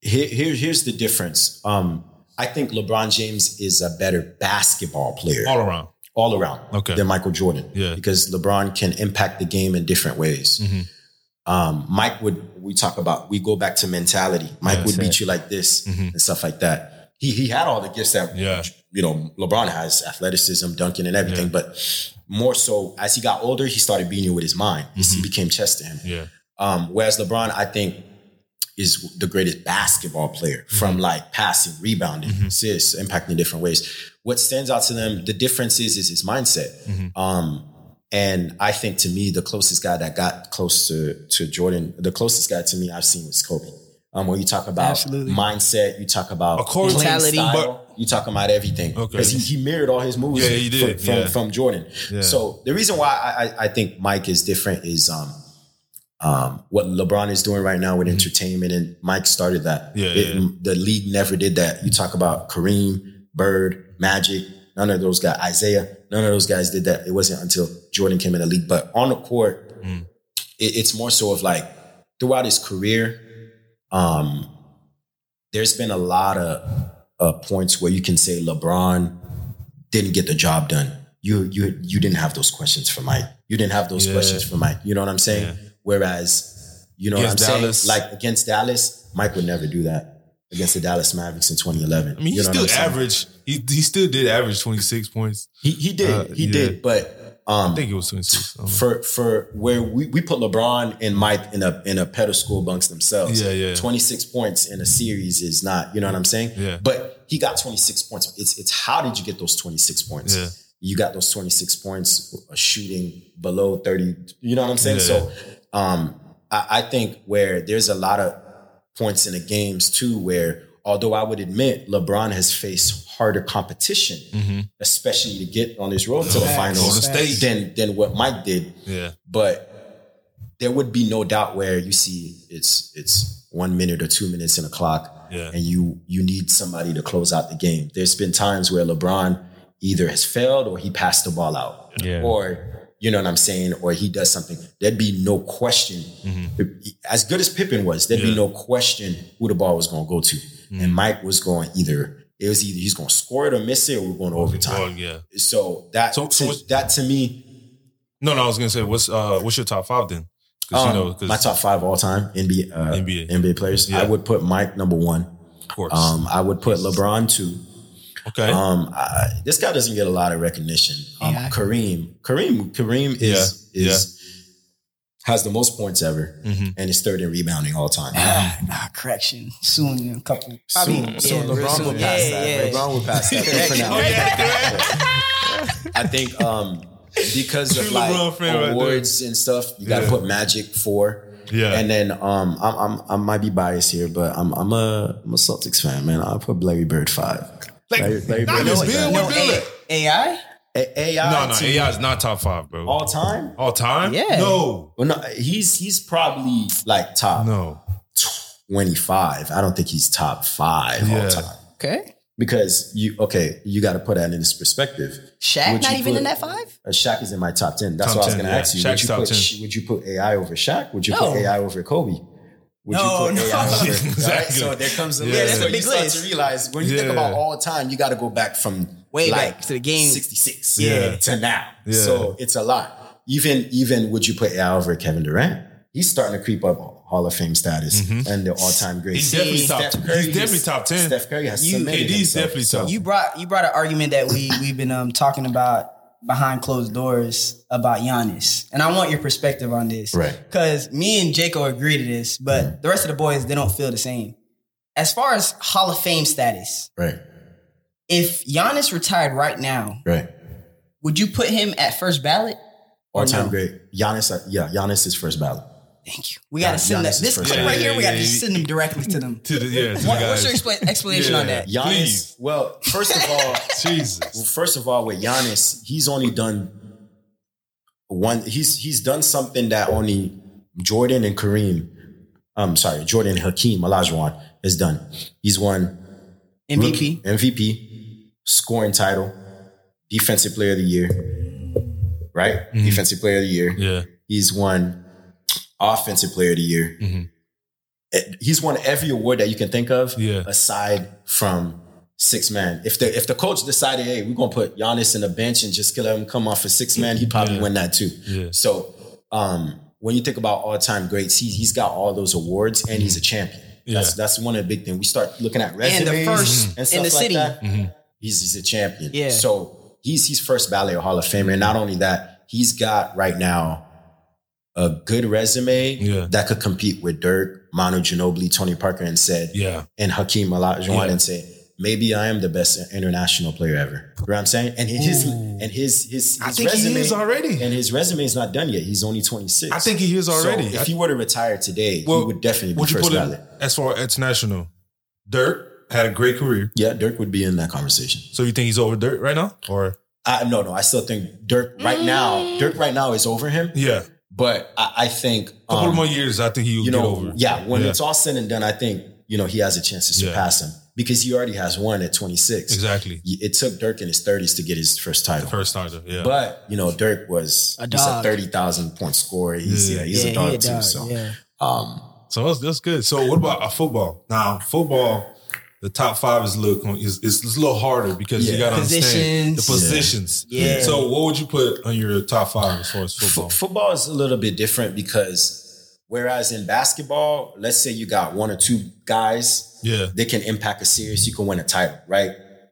here, here here's the difference. Um, I think LeBron James is a better basketball player all around. All around Okay. than Michael Jordan. Yeah. Because LeBron can impact the game in different ways. Mhm. Um, Mike would, we talk about, we go back to mentality. Mike Yeah, would beat it. you like this Mhm. and stuff like that. He, he had all the gifts that, Yeah. you know, LeBron has athleticism, dunking and everything. Yeah. But more so as he got older, he started beating you with his mind. He became chess to him. Yeah, Um, whereas LeBron, I think, is the greatest basketball player Mm-hmm. from like passing, rebounding, assists, impacting in different ways. What stands out to them, the difference is, is his mindset. Mm-hmm. Um, and I think to me, the closest guy that got close to, to Jordan, the closest guy to me I've seen was Kobe. Um, when you talk about Absolutely. mindset, you talk about Of course. playing Mentality. style, you talk about everything. Okay. Because he, he mirrored all his moves Yeah, from, from, Yeah. from Jordan. Yeah. So the reason why I, I, I think Mike is different is um, um, what LeBron is doing right now with entertainment, and Mike started that. Mm-hmm. Yeah, It- yeah. The league never did that. You talk about Kareem, Bird, Magic, none of those guys, Isaiah, none of those guys did that. It wasn't until Jordan came in the league. But on the court, Mm. it, it's more so of like throughout his career, um, there's been a lot of uh, points where you can say LeBron didn't get the job done. You you you didn't have those questions for Mike. You didn't have those Yeah. questions for Mike. You know what I'm saying? Yeah. Whereas, you know Against what I'm Dallas. saying? Like against Dallas, Mike would never do that. Against the Dallas Mavericks in 2011. I mean, he You know still I'm averaged. He he still did average twenty six points. He he did. Uh, he yeah. did. But um I think it was twenty six. for for where we, we put LeBron and Mike in a in a pedestal amongst themselves. Yeah, yeah. 26 points in a series is not, you know what I'm saying? Yeah. But he got 26 points. It's it's how did you get those 26 points? Yeah. You got those 26 points shooting below 30. You know what I'm saying? Yeah. So um I, I think where there's a lot of points in the games too where although I would admit LeBron has faced harder competition, especially to get on this road to the finals Golden State. than than what Mike did. Yeah, but there would be no doubt where you see it's it's one minute or two minutes in a clock Yeah. and you you need somebody to close out the game. There's been times where lebron either has failed or he passed the ball out. Yeah. or you know what i'm saying or he does something there'd be no question as good as pippen was there'd be Mm-hmm. No question who the ball was going to go to and mike was going either it was either he's going to score it or miss it, or we're going to Oh, overtime. yeah. So that So- so to, that to me, No, no, I was gonna say, what's uh, what's your top five then? Because um, you know, my top five all time NBA uh, NBA. NBA players, Yeah. I would put Mike number one. of course. Um, I would put LeBron two. Okay. Um, I, this guy doesn't get a lot of recognition. Um, Yeah. Kareem, Kareem, Kareem is Yeah, is has the most points ever, Mhm. and is third in rebounding all time. Ah, nah, correction. Soon in a couple. Probably, Soon, yeah, soon real LeBron soon. will pass Yeah, that. yeah. LeBron will pass that. For now. I think um, because of like LeBron fan right awards and stuff, you got to Yeah. put Magic four. Yeah. and then um, I'm, I'm I might be biased here, but I'm I'm a I'm a Celtics fan, man. I'll put Larry Bird five. Like, Larry, Larry not Bird just is being like with that. Bill. A- AI? A- AI. no, no, to AI is not top five, bro. all time. All time? Yeah. No. Well, no, he's he's probably like top No. 25. I don't think he's top five Yeah. all time. Okay. Because you okay, you got to put that in this perspective. Shaq Would not even put- in that five? Uh, Shaq is in my top 10. That's Top what I was going to yeah. ask you. Shaq's would you top put 10. Would you put AI over Shaq? Would you No. put AI over Kobe? Would No, you put no. AI over Exactly. right? So there comes the Yeah. list. That's So a you big start list. to realize when you think about all time, you got to go back from Way like back to the game. 66 Yeah. to now. Yeah. So it's a lot. Even even would you put AI over Kevin Durant? He's starting to creep up Hall of Fame status and the all time great. He's definitely top- he's definitely top 10. Steph Curry has You- cemented KD's himself. definitely top. You brought you brought an argument that we we've been um talking about behind closed doors about Giannis, and I want your perspective on this, Right. Because me and Jaco agree to this, but mm-hmm. the rest of the boys they don't feel the same. As far as Hall of Fame status, Right, if Giannis retired right now, right. would you put him at first ballot? Or All time no? great. Giannis, yeah, Giannis is first ballot. Thank you. We got to Yeah, send Giannis that. is This clip ballot. right here, we got to yeah, just send them directly to them. To the, yeah, to What- guys. what's your expla- explanation on that? Giannis, Please. well, first of all, Jesus. well, first of all, with Giannis, he's only done one. He's he's done something that only Jordan and Kareem, I'm sorry, Jordan and Hakeem Olajuwon has done. He's won MVP. MVP, scoring title, defensive player of the year, right? Mm-hmm. Defensive player of the year. Yeah. He's won offensive player of the year. Mhm. Eh, He's won every award that you can think of, Yeah. aside from six man. If the if the coach decided, hey, we're gonna put Giannis in the bench and just let him come off for six man, he'd probably Yeah. win that too. Yeah. So um, when you think about all time greats, he, he's got all those awards and he's a champion. That's Yeah. that's one of the big things. We start looking at And resumes the first and in stuff the like city. that. Mm-hmm. He's he's a champion. Yeah. So he's he's first ballot Hall of Famer. And not only that, he's got right now a good resume Yeah. that could compete with Dirk, Manu Ginobili, Tony Parker, and said, Yeah. and Hakeem Olajuwon, Yeah. and say, maybe I am the best international player ever. You know what I'm saying? And his and his his, his I think resume he is already. and his resume is not done yet. He's only 26. I think he is already. So if he were to retire today, Well, he would definitely be Would you first put ballot. him as far as international? Dirk had a great career. Yeah, Dirk would be in that conversation. So you think he's over Dirk right now? Or I, no, no, I still think Dirk right mm. now. Dirk right now is over him, yeah. But I, I think couple um, more years, I think he will you get know, over. yeah, when Yeah. it's all said and done, I think you know he has a chance to Yeah. surpass him because he already has one at 26. Exactly. It took Dirk in his 30s to get his first title. First title, Yeah. But you know, Dirk was A he's a dog. thirty thousand point scorer. He's Yeah. yeah, he's Yeah, a dog he a too. dog, So yeah. um, so that's, that's good. So what about uh, football? Now, football, the top five is a little is, is, is a little harder because you got to understand the Positions. positions. Yeah. So what would you put on your top five as far as football? F- football is a little bit different because whereas in basketball, let's say you got one or two guys yeah. they can impact a series, you can win a title, right?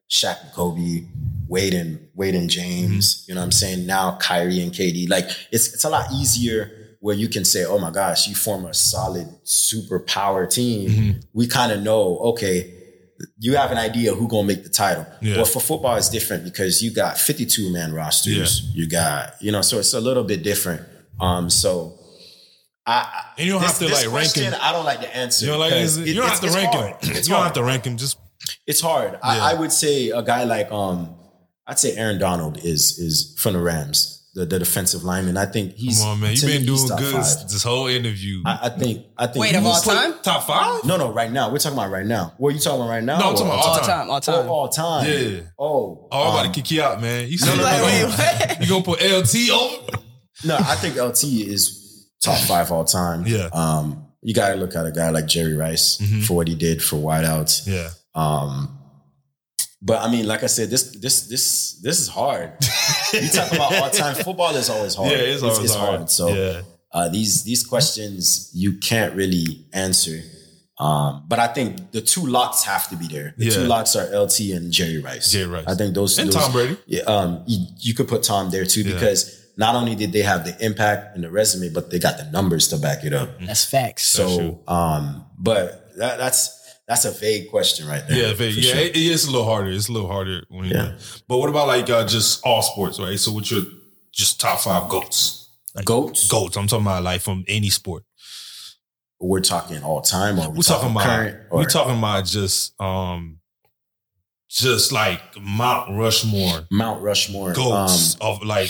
Shaq and Kobe, Wade and Wade and James, mm-hmm. you know what I'm saying? Now Kyrie and KD. Like it's it's a lot easier where you can say, oh my gosh, you form a solid super power team. Mm-hmm. We kind of know, okay, you have an idea who gonna make the title. Yeah. But for football, it's different because you got 52 man rosters. You got, you know, so it's a little bit different. Um, so I, And you don't this- have to, like, rank question, him. I don't like the answer. You don't like because you don't have to rank hard. him. It's you don't have to rank him. Just It's hard. Yeah. I, I would say a guy like um, I'd say Aaron Donald is is from the Rams, the, the defensive lineman. I think he's come on, man. You've been doing good five. this whole interview. I, I think. I think. Wait, of all time? top five? No, no. Right now, we're talking about right now. What are you talking about right now? No, I'm talking about all All time. time, all Oh, time. all time. Yeah. Oh, Oh, I'm about um, to kick you out, man. You no, said no, Like, no, wait, what? you gonna put LT over? No, I think LT is top five all time. Yeah. Um, you got to look at a guy like Jerry Rice Mhm. for what he did for wideouts. Yeah. Um, But I mean, like I said, this this this this is hard. you talk about all time football is always hard. Yeah, it's always it's hard. So Yeah. uh, these these questions you can't really answer. Um, but I think the two locks have to be there. The Yeah. two locks are LT and Jerry Rice. Jerry Rice. I think those And those- Tom Brady. Yeah, um, you, you could put Tom there too Yeah. because not only did they have the impact and the resume, but they got the numbers to back it up. That's facts. So, um, but that, that's that's a vague question right there. Yeah, very, for yeah, sure. it, it is a little harder. It's a little harder when you. Yeah. But what about like uh, just all sports, right? So what's your just top five goats? Like Goats. goats. I'm talking about like from any sport. We're talking all time, or We're talking about current. Or, we're talking about just um just like Mount Rushmore Mount Rushmore. goats Um, of like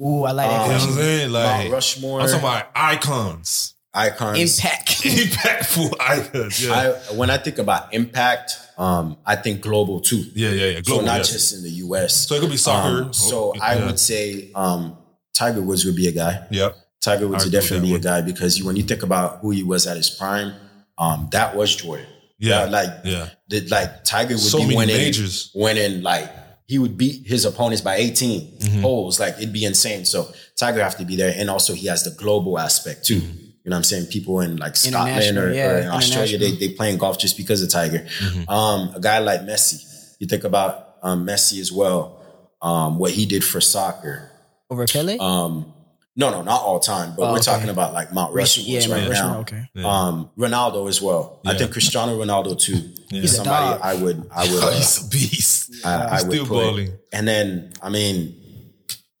Ooh, I like Um, that you know what I'm saying? Like Mount Rushmore. I'm talking about icons. Icons. Impact. Impactful icons. Yeah. I, when I think about impact, um, I think global too. yeah, yeah, yeah. so Global, not yes. just in the U.S. So it could be soccer. Um, so Oh, I would say um, Tiger Woods would be a guy. Yep. Tiger Woods would definitely be a guy because you, when you think about who he was at his prime, um, that was Jordan. Yeah. That, like Yeah. the, like Tiger would So be winning majors. winning like he would beat his opponents by 18 Mm-hmm. holes. Like it'd be insane. So Tiger have to be there, and also he has the global aspect too. Mm-hmm. You know what I'm saying? People in like Scotland or, yeah, or in Australia, they international. they playing golf just because of Tiger. Mm-hmm. Um, a guy like Messi, you think about um, Messi as well. Um, what he did for soccer. Over Pele? Um, no, no, not all time, but Oh, we're okay. talking about like Mount Recent- Rushmore yeah, right Mount Rushmore, now. okay. Yeah. Um, Ronaldo as well. I think Cristiano Ronaldo too. He's a Somebody dog. I would, I would, uh, he's a beast. I, I He's would still put. balling. And then, I mean,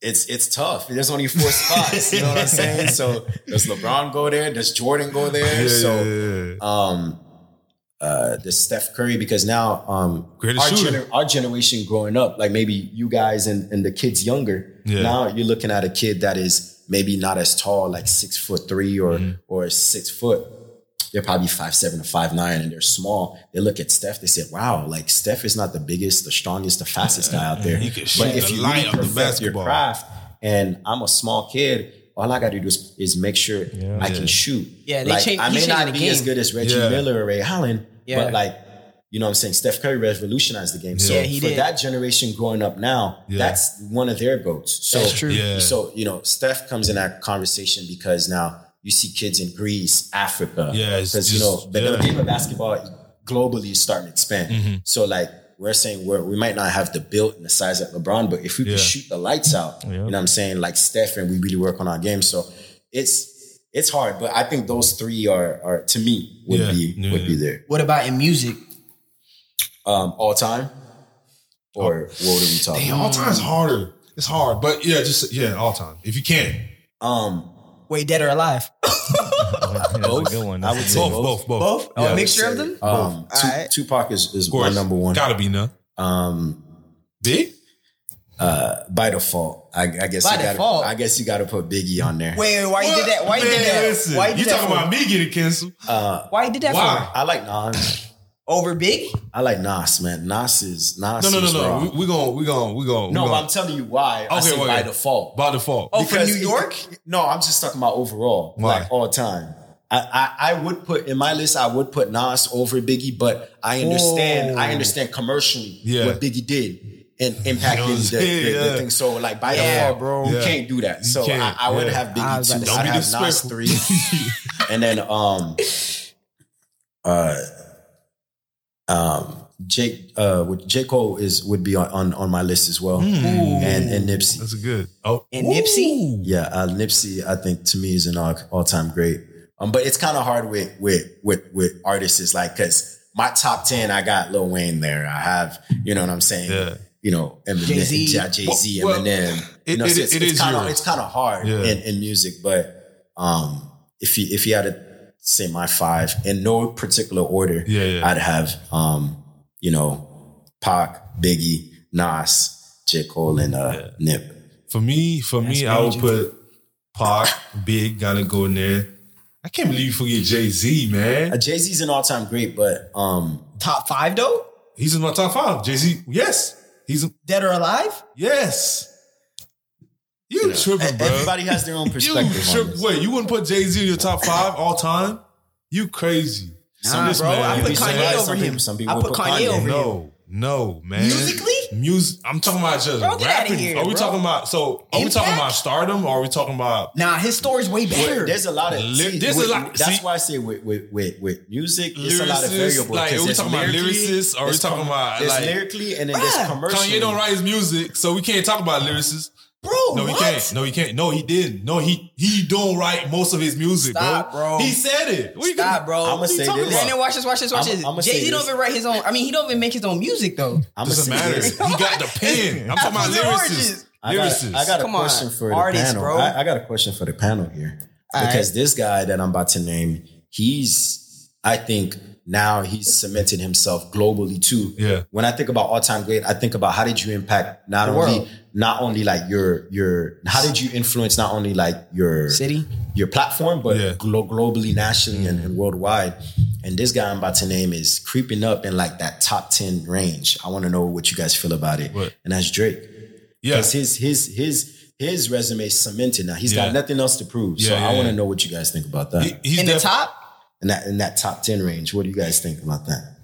it's it's tough. There's only four spots. You know what I'm saying? So does LeBron go there? Does Jordan go there? Yeah, so yeah, yeah. um uh the Steph Curry because now um Greatest our, gener- our generation growing up, like maybe you guys and, and the kids younger, Yeah. now you're looking at a kid that is maybe not as tall, like six foot three or Mm-hmm. or six foot. They're probably five seven or five nine and they're small. They look at Steph, they say, Wow, like Steph is not the biggest, the strongest, the fastest guy out there. He but if the you light really of the perfect your basketball. craft and I'm a small kid, all I gotta do is, is make sure I can shoot. Yeah, they like, change- I he's may not be as good as Reggie Yeah. Miller or Ray Allen, Yeah. but like, you know what I'm saying? Steph Curry revolutionized the game. So Yeah, he for did. that generation growing up now, Yeah. that's one of their goats. So, That's true. Yeah. so, you know, Steph comes in that conversation because now you see kids in Greece, Africa. Yeah, Because, you know, the, yeah. the game of basketball globally is starting to expand. Mm-hmm. So, like, we're saying we're, we might not have the build and the size of LeBron, but if we Yeah. can shoot the lights out, you know what I'm saying, like Steph, and we really work on our game. So it's it's hard, but I think those three are are to me would Yeah. be Yeah, would be there. What about in music? Um, all time, or what are we talking? Damn, all time's harder. It's hard, but yeah, just yeah, all time if you can. Um, Wait, dead or alive? That's a good one. I That's would say Both, both. both, both. Both? Oh, Yeah. a mixture of them? Um, Tu- Alright. Tupac is, is Of my course, number one. Gotta be none. Um, Big. uh, by default, I, I guess By you gotta, default? I guess you got to put Biggie on there. Wait, wait, why you did that? Why you Man, did that? Listen, Why you you did that talking for? about me getting canceled? Why you did that Why? I like Nas. For? Over Big? I like Nas, man. Nas is Nas. No, no, no, no. We, we gonna, we gonna, we gonna. no, we but gonna, I'm telling you why. I Okay, say okay. by default. by default. Oh, for Because New it- York? no, I'm just talking about overall, Why? like all time. I, I, I would put in my list. I would put Nas over Biggie, but I understand. I understand commercially Yeah. what Biggie did and You know what I'm the, saying? the, the thing. So like by Yeah, default, bro, you Yeah. can't do that. So I, I would yeah. have Biggie two. I'd Don't have Nas three, and then um uh um Jake uh with J Cole is would be on on, on my list as well, and and Nipsey. That's good. Oh, And Nipsey? Yeah, uh, Nipsey, I think to me is an all all time great. Um, but it's kind of hard with with with with artists is like because my top ten, I got Lil Wayne there. I have, you know what I'm saying? Yeah. You know, Eminem, Jay-Z. Jay Z, Well, Eminem. it- you know, it- so it's, it it's is kind of it's kind of hard Yeah. in, in music. But um, if you if you had to say my five in no particular order, Yeah, yeah. I'd have um, you know, Pac, Biggie, Nas, J Cole, and uh, Nip. For me, for me, I would put Pac, Big, gotta go in there. I can't believe you forget Jay Z, man. Uh, Jay Z's an all time great, but um, Top five though? He's in my top five. Jay Z, yes, he's Dead or alive? yes. You tripping, bro? everybody has their own perspective. on trip. Wait, you wouldn't put Jay Z in your top five all time? You crazy? Nah, This bro. man, I put Kanye over him. some people I put put Kanye Kanye. over him. No, No, man. Musically? Music. I'm talking about just Bro, get outta rapping. here, are we bro. talking about? So, are we talking about stardom, or are we talking about? Nah, his story's way better. There's a lot of Li- see, there's a with- lot- That's see- why I say with with with, with music, there's a lot of Lyricists, variables. like, 'cause are we talking about lyricists, are we talking com- about, there's like- lyrically and then there's commercial. Kanye don't write his music, so we can't talk about lyricists. Bro, No, he can't. No, he can't. No, he didn't. No, he he don't write most of his music, Stop, bro. He said it. What you Stop, bro. I'ma What say talking this. about? And then watch this, watch this, watch I'ma- this. I'ma Jay Z don't even write his own. I mean, he don't even make his own music though. I'm Doesn't matter. He got the pen. I'm talking about lyricists. I got, Lyricists. I got a Come on, question for the artists, panel. bro. I, I got a question for the panel here All because right. this guy that I'm about to name, he's, I think now he's cemented himself globally too. Yeah. When I think about all time great, I think about how did you impact not The only world. not only like your your how did you influence not only like your City. your platform, but Yeah. glo- globally, nationally, and, and worldwide. And this guy I'm about to name is creeping up in like that top ten range. I want to know what you guys feel about it. What? And that's Drake. Yeah. Because his his his his resume is cemented now. He's Yeah. got nothing else to prove. so Yeah, yeah, I want to yeah. know what you guys think about that. He- he's In the top, in that in that top ten range, what do you guys think about that?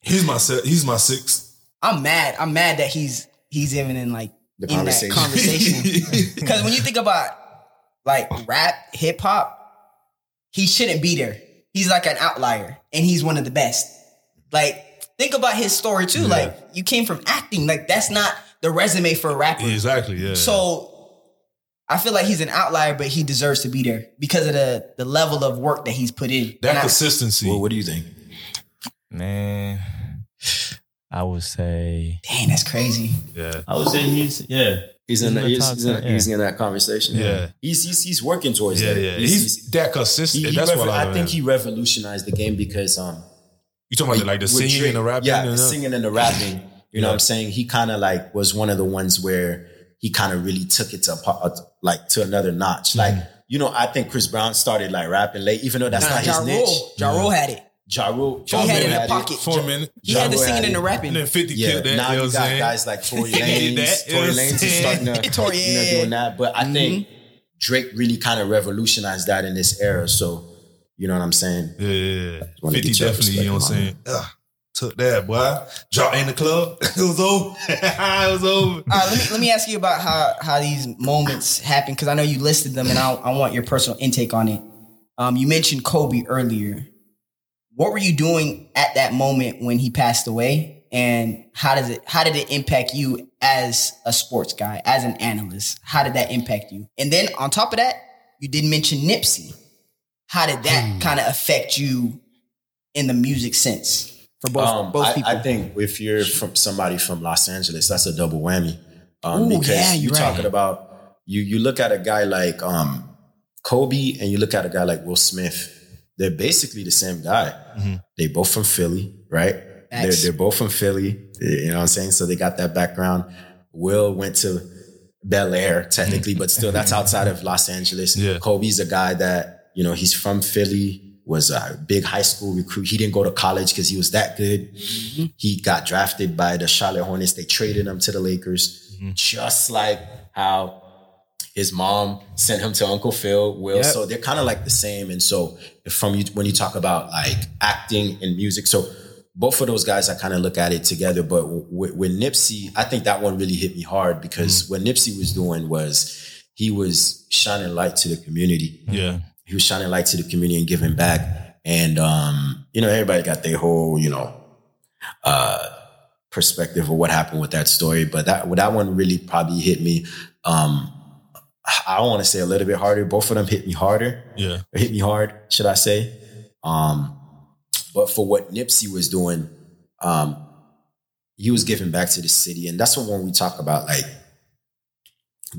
He's my se- he's my sixth. I'm mad. I'm mad that he's he's even in like The in conversation. that conversation. Because when you think about like rap, hip hop, he shouldn't be there. He's like an outlier, and he's one of the best. Like think about his story too. Like you came from acting. Like that's not the resume for a rapper. exactly. Yeah. So I feel like he's an outlier, but he deserves to be there because of the the level of work that he's put in. that And I- consistency. Well, what do you think? Man, I would say Dang, that's crazy. yeah. I would say he's yeah. He's in, He's in the he's, he's, in, yeah. he's in that conversation. Yeah. He's, he's he's working towards Yeah, that. yeah. He's- He's, he's- that consistent. he- he That's revo- what I, I think he revolutionized the game because um You talking about like the singing Drake, and the rapping? Yeah, and the the- singing and the rapping. You know what I'm saying? He kind of like was one of the ones where he kind of really took it to a uh, like to another notch. Mm-hmm. Like, you know, I think Chris Brown started like rapping late, even though that's Nah, not ja his niche. Rule, ja Rule had it. Ja Rule, He had it in the pocket. for a minute. He had the Ja Rule singing had and the it. rapping. And then 50 Yeah, killed that. now you know you got saying? guys like Tory He Lanez. did that, you know Tory Lanez is starting to Tory, you know. Mm-hmm. doing that. But I think Drake really kind of revolutionized that in this era. So, you know what I'm saying? Yeah, yeah, yeah. 50 definitely, you know what I'm saying? Took that, boy. Drop in the club. it was over. it was over. All right, let me let me ask you about how how these moments happen because I know you listed them and I, I want your personal intake on it. Um, you mentioned Kobe earlier. What were you doing at that moment when he passed away, and how does it how did it impact you as a sports guy, as an analyst? How did that impact you? And then on top of that, you did mention Nipsey. How did that kind of affect you in the music sense for both Um, both I, people? I think if you're from somebody from Los Angeles, that's a double whammy. Um, Ooh, because yeah, you're you're right. talking about you. You look at a guy like um, Kobe, and you look at a guy like Will Smith. They're basically the same guy. They both from Philly, right? They're, they're both from Philly. You know what I'm saying? So they got that background. Will went to Bel Air, technically, but still, that's outside of Los Angeles. Yeah. Kobe's a guy that you know he's from Philly. Was a big high school recruit. He didn't go to college because he was that good. Mm-hmm. He got drafted by the Charlotte Hornets. They traded him to the Lakers, mm-hmm. just like how his mom sent him to Uncle Phil. Will Yep. so they're kind of like the same. And so from you when you talk about like acting and music, so both of those guys, I kind of look at it together. But with, with Nipsey, I think that one really hit me hard because mm. what Nipsey was doing was he was shining light to the community Yeah. He was shining light to the community and giving back. And um, you know, everybody got their whole, you know, uh perspective of what happened with that story. But that that one really probably hit me. Um I want to say a little bit harder. Both of them hit me harder. Yeah. Or hit me hard, should I say. Um, but for what Nipsey was doing, um, he was giving back to the city. And that's what when we talk about like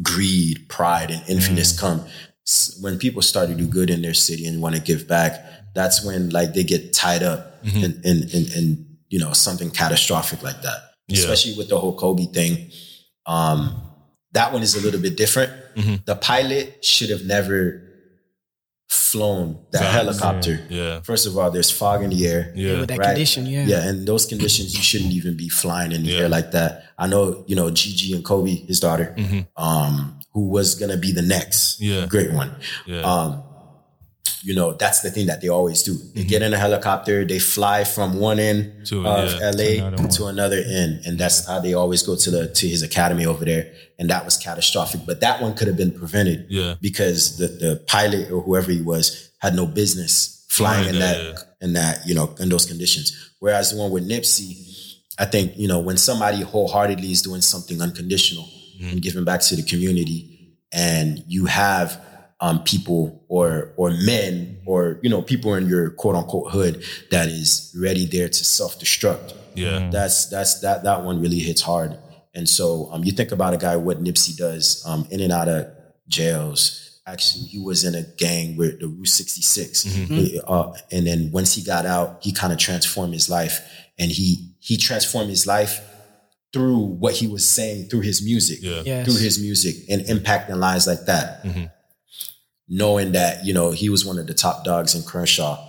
greed, pride, and infiniteness come. S- When people start to do good in their city and want to give back, that's when like they get tied up in, in, in, in you know something catastrophic like that. Yeah. Especially with the whole Kobe thing. Um, that one is a little bit different. Mhm. The pilot should have never flown that Facts. helicopter. Yeah. First of all, there's fog in the air. Yeah. with that Right. condition, yeah. Yeah, and those conditions you shouldn't even be flying in the Yeah. air like that. I know, you know, Gigi and Kobe, his daughter, um, who was gonna be the next Yeah. great one. Yeah. Um, you know, that's the thing that they always do. They get in a helicopter, they fly from one end To- of yeah, LA to another to, another end, and that's how they always go to the to his academy over there. And that was catastrophic, but that one could have been prevented Yeah. because the the pilot or whoever he was had no business flying in that, in that you know in those conditions. Whereas the one with Nipsey, I think you know when somebody wholeheartedly is doing something unconditional Mm-hmm. and giving back to the community, and you have um, people or or men or you know people in your quote unquote hood that is ready there to self destruct. Yeah. That's that's that that one really hits hard. And so um, you think about a guy what Nipsey does um, in and out of jails. Actually, he was in a gang with the Route 66, He, uh, and then once he got out, he kind of transformed his life, and he he transformed his life through what he was saying through his music, Yeah. Yes. through his music, and impacting lives like that. Mm-hmm. Knowing that you know he was one of the top dogs in Crenshaw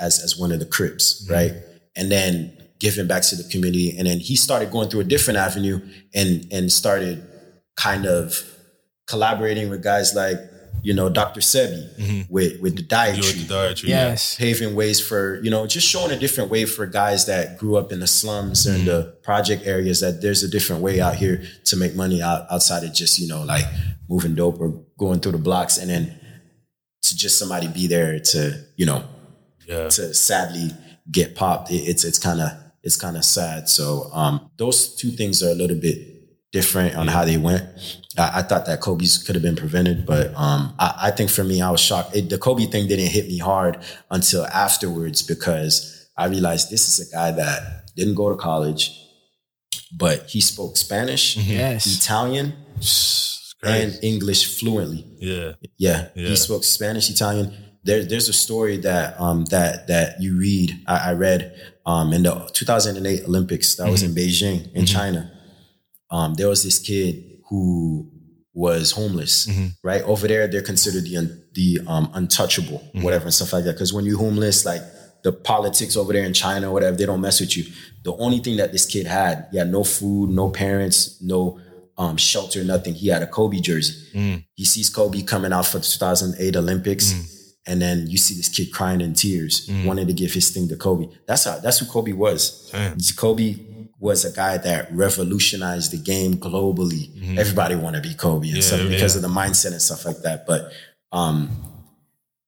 as as one of the Crips, mm-hmm. right? And then giving back to the community, and then he started going through a different avenue and and started kind of collaborating with guys like you know Dr. Sebi with with the You dietary with the dietary. Yes. paving ways for you know just showing a different way for guys that grew up in the slums and the project areas that there's a different way out here to make money out, outside of just you know like moving dope or going through the blocks and then to just somebody be there to you know Yeah. to sadly get popped it, it's it's kind of it's kind of sad so um those two things are a little bit different on how they went I, I thought that Kobe's could have been prevented but um I, I think for me I was shocked it, the Kobe thing didn't hit me hard until afterwards because I realized this is a guy that didn't go to college but he spoke Spanish Yes. Italian and. English fluently yeah. yeah, Yeah. he spoke Spanish, Italian. There, there's a story that um that that you read. I, I read um in the 2008 Olympics that was in Beijing in China. Um, there was this kid who was homeless. Right over there, they're considered the un, the um untouchable, whatever and stuff like that. Because when you're homeless, like the politics over there in China, whatever, they don't mess with you. The only thing that this kid had, he had no food, no parents, no um, shelter, nothing. He had a Kobe jersey. He sees Kobe coming out for the 2008 Olympics, and then you see this kid crying in tears, wanting to give his thing to Kobe. That's how. That's who Kobe was. Damn. Kobe was a guy that revolutionized the game globally. Everybody want to be Kobe and Yeah, stuff because yeah. of the mindset and stuff like that. But um,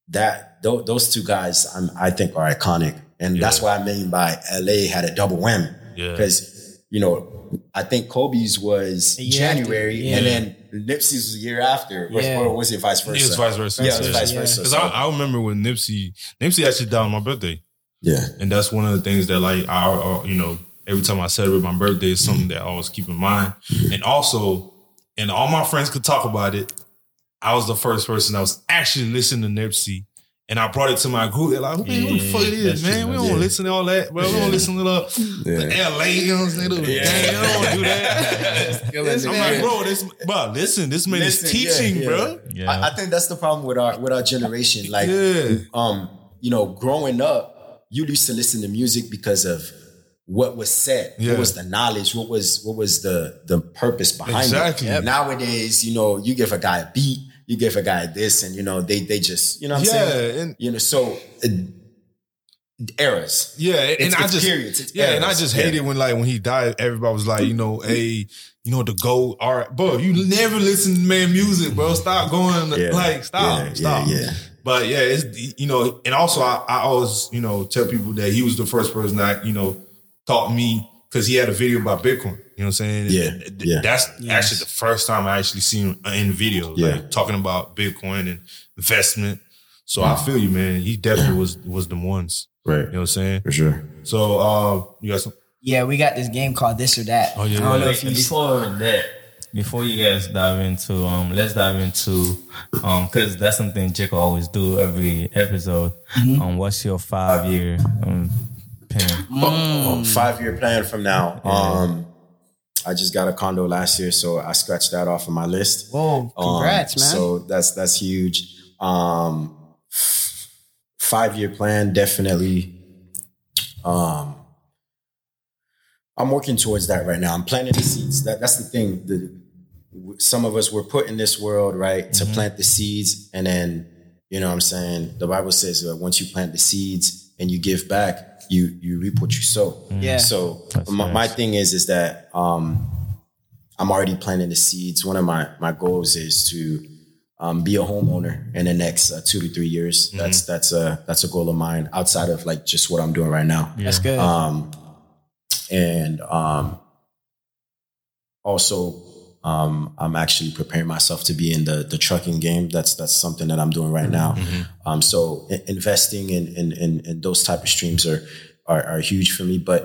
that tho- those two guys, I'm, I think, are iconic, and that's Yeah. why I mean by LA had a double whammy Yeah. because you know I think Kobe's was A January, yeah. and then Nipsey's was a year after, or, Yeah. or was it vice versa? It's vice versa. Yeah, it was vice versa. Because So, I, I remember when Nipsey Nipsey actually died on my birthday, yeah, and that's one of the things that like I, uh, you know, every time I celebrate my birthday is something that I always keep in mind, and also, and all my friends could talk about it. I was the first person that was actually listening to Nipsey. And I brought it to my group. They're like, man, what the fuck is, that's man? true, We don't yeah. listen to all that, bro. We don't listen to the, the LA, you know what I'm saying? The Yeah. gang, I don't do that. This I'm like, bro, this, bro, listen, this man Listen, is teaching, yeah, yeah. bro. Yeah. I, I think that's the problem with our with our generation. Like, Yeah. um, you know, growing up, you used to listen to music because of what was said, Yeah. what was the knowledge, what was what was the the purpose behind Exactly. it. Yep. Nowadays, you know, you give a guy a beat, you give a guy this, and you know, they they just, you know, what I'm Yeah, saying, and- you know, so uh, eras. Yeah, and It's- I it's just periods, it's yeah, and I eras. just Yeah. hated when like when he died, everybody was like, you know, hey, you know, the gold art, bro. You never listen to man music, bro. Stop going, Yeah. like, stop, Yeah, stop. yeah, yeah. But yeah, it's you know, and also I, I always you know tell people that he was the first person that you know taught me because he had a video about Bitcoin. You know what I'm saying? Yeah, th- yeah. That's actually the first time I actually seen him in video, Yeah. like talking about Bitcoin and investment. So I feel you, man. He definitely was was the ones. Right. You know what I'm saying? For sure. So uh you got some Yeah, we got this game called This or That. Oh, yeah, I don't know if you before that, before you guys dive into um, let's dive into um, because that's something Jake always do every episode. Um, what's your five year um plan? Oh, five year plan from now. Um, I just got a condo last year, so I scratched that off of my list. Whoa, congrats, Um, man. So that's that's huge. Um, five year plan, definitely. Um, I'm working towards that right now. I'm planting the seeds. That that's the thing. The some of us were put in this world right to plant the seeds, and then You know what I'm saying? The Bible says that once you plant the seeds and you give back, you you reap what you sow. Yeah. So That's my, my thing is is that um, I'm already planting the seeds. One of my my goals is to um, be a homeowner in the next uh, two to three years. That's that's a that's a goal of mine outside of like just what I'm doing right now. That's good. Um, and um, also, um, I'm actually preparing myself to be in the the trucking game. That's that's something that I'm doing right now. Um, so i- investing in, in in in those type of streams are are, are huge for me. But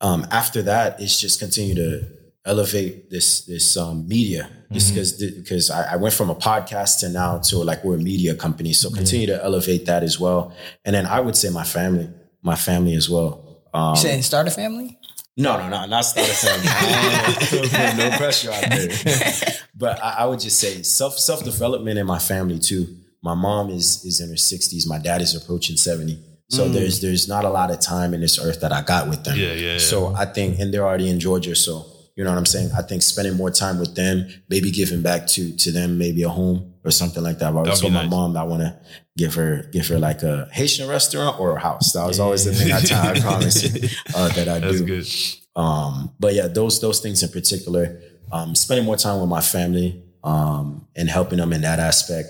um, after that, it's just continue to elevate this this um, media. Just because because I, I went from a podcast to now to like we're a media company. So continue to elevate that as well. And then I would say my family, my family as well. Um, you saying start a family? No, no, no, not start a family. no pressure out there. but I, I would just say self self development in my family too. My mom is is in her sixties. My dad is approaching seventy. So mm. there's there's not a lot of time in this earth that I got with them. Yeah, yeah, yeah. So I think, and they're already in Georgia. So you know what I'm saying. I think spending more time with them, maybe giving back to to them, maybe a home or something like that. I've always told my nice. mom I want to give her give her like a Haitian restaurant or a house. That was always the thing I, tell- I promise uh, that I That's do. good. Um, but yeah, those those things in particular, um, spending more time with my family um, and helping them in that aspect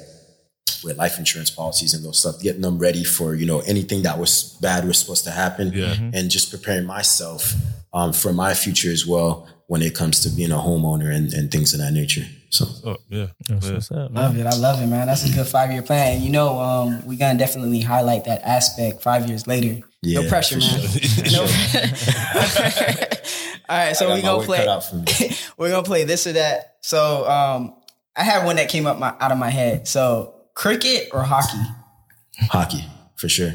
with life insurance policies and those stuff, getting them ready for you know anything that was bad was supposed to happen, Yeah. and just preparing myself um, for my future as well when it comes to being a homeowner and, and things of that nature. So Oh, yeah. That's yeah. what's up, man. Love it. I love it, man. That's a good five year plan. And you know, um, we're gonna definitely highlight that aspect five years later. no pressure, man. sure. No. All right, so we my gonna play. cut out for me. we're gonna play this or that. So um, I had one that came up my out of my head. So cricket or hockey? Hockey, for sure.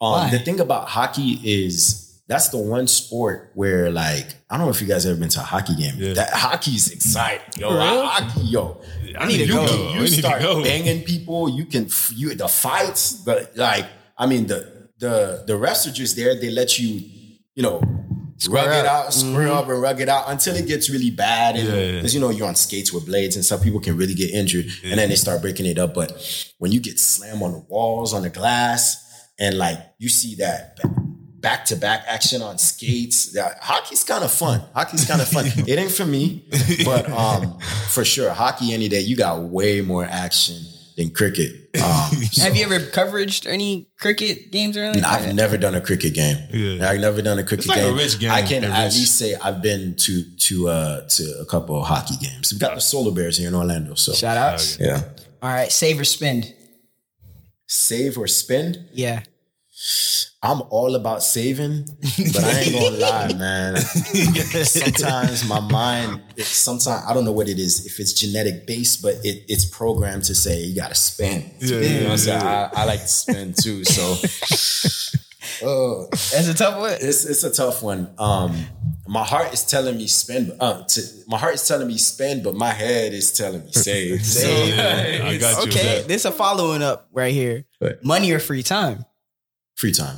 Um, Why? the thing about hockey is that's the one sport where, like, I don't know if you guys ever been to a hockey game. Yeah. That hockey's exciting, yo. For real? Hockey, yo. I need to you go. Can, I you need to start go. banging people. You can you the fights, but like, I mean, the the the refs are just there. They let you, you know. rug it up. out, square mm-hmm. up, and rug it out until it gets really bad. And Yeah, yeah. because you know you're on skates with blades and stuff, people can really get injured, and then they start breaking it up. But when you get slammed on the walls, on the glass, and like you see that back to back action on skates, that, hockey's kind of fun. Hockey's kind of fun. it ain't for me, but um, for sure, hockey any day, you got way more action than cricket. Um, so- Have you ever coveraged any cricket games or anything? I've never done a cricket game. Yeah. I've never done a cricket It's like a game. rich game, I can at rich- least say I've been to to uh to a couple of hockey games. We've got the Solar Bears here in Orlando. So Shout outs. yeah. All right, save or spend? Save or spend? Yeah. I'm all about saving, but I ain't gonna lie, man. Sometimes my mind, sometimes I don't know what it is, if it's genetic based, but it, it's programmed to say you gotta spend. Yeah, you know what I'm saying? I, I like to spend too. So uh, That's a tough one. it's it's a tough one. Um, my heart is telling me spend. Uh, to, my heart is telling me spend, but my head is telling me save. Save. Yeah, I got you. Okay, that. this a following up right here. What? Money or free time? Free time.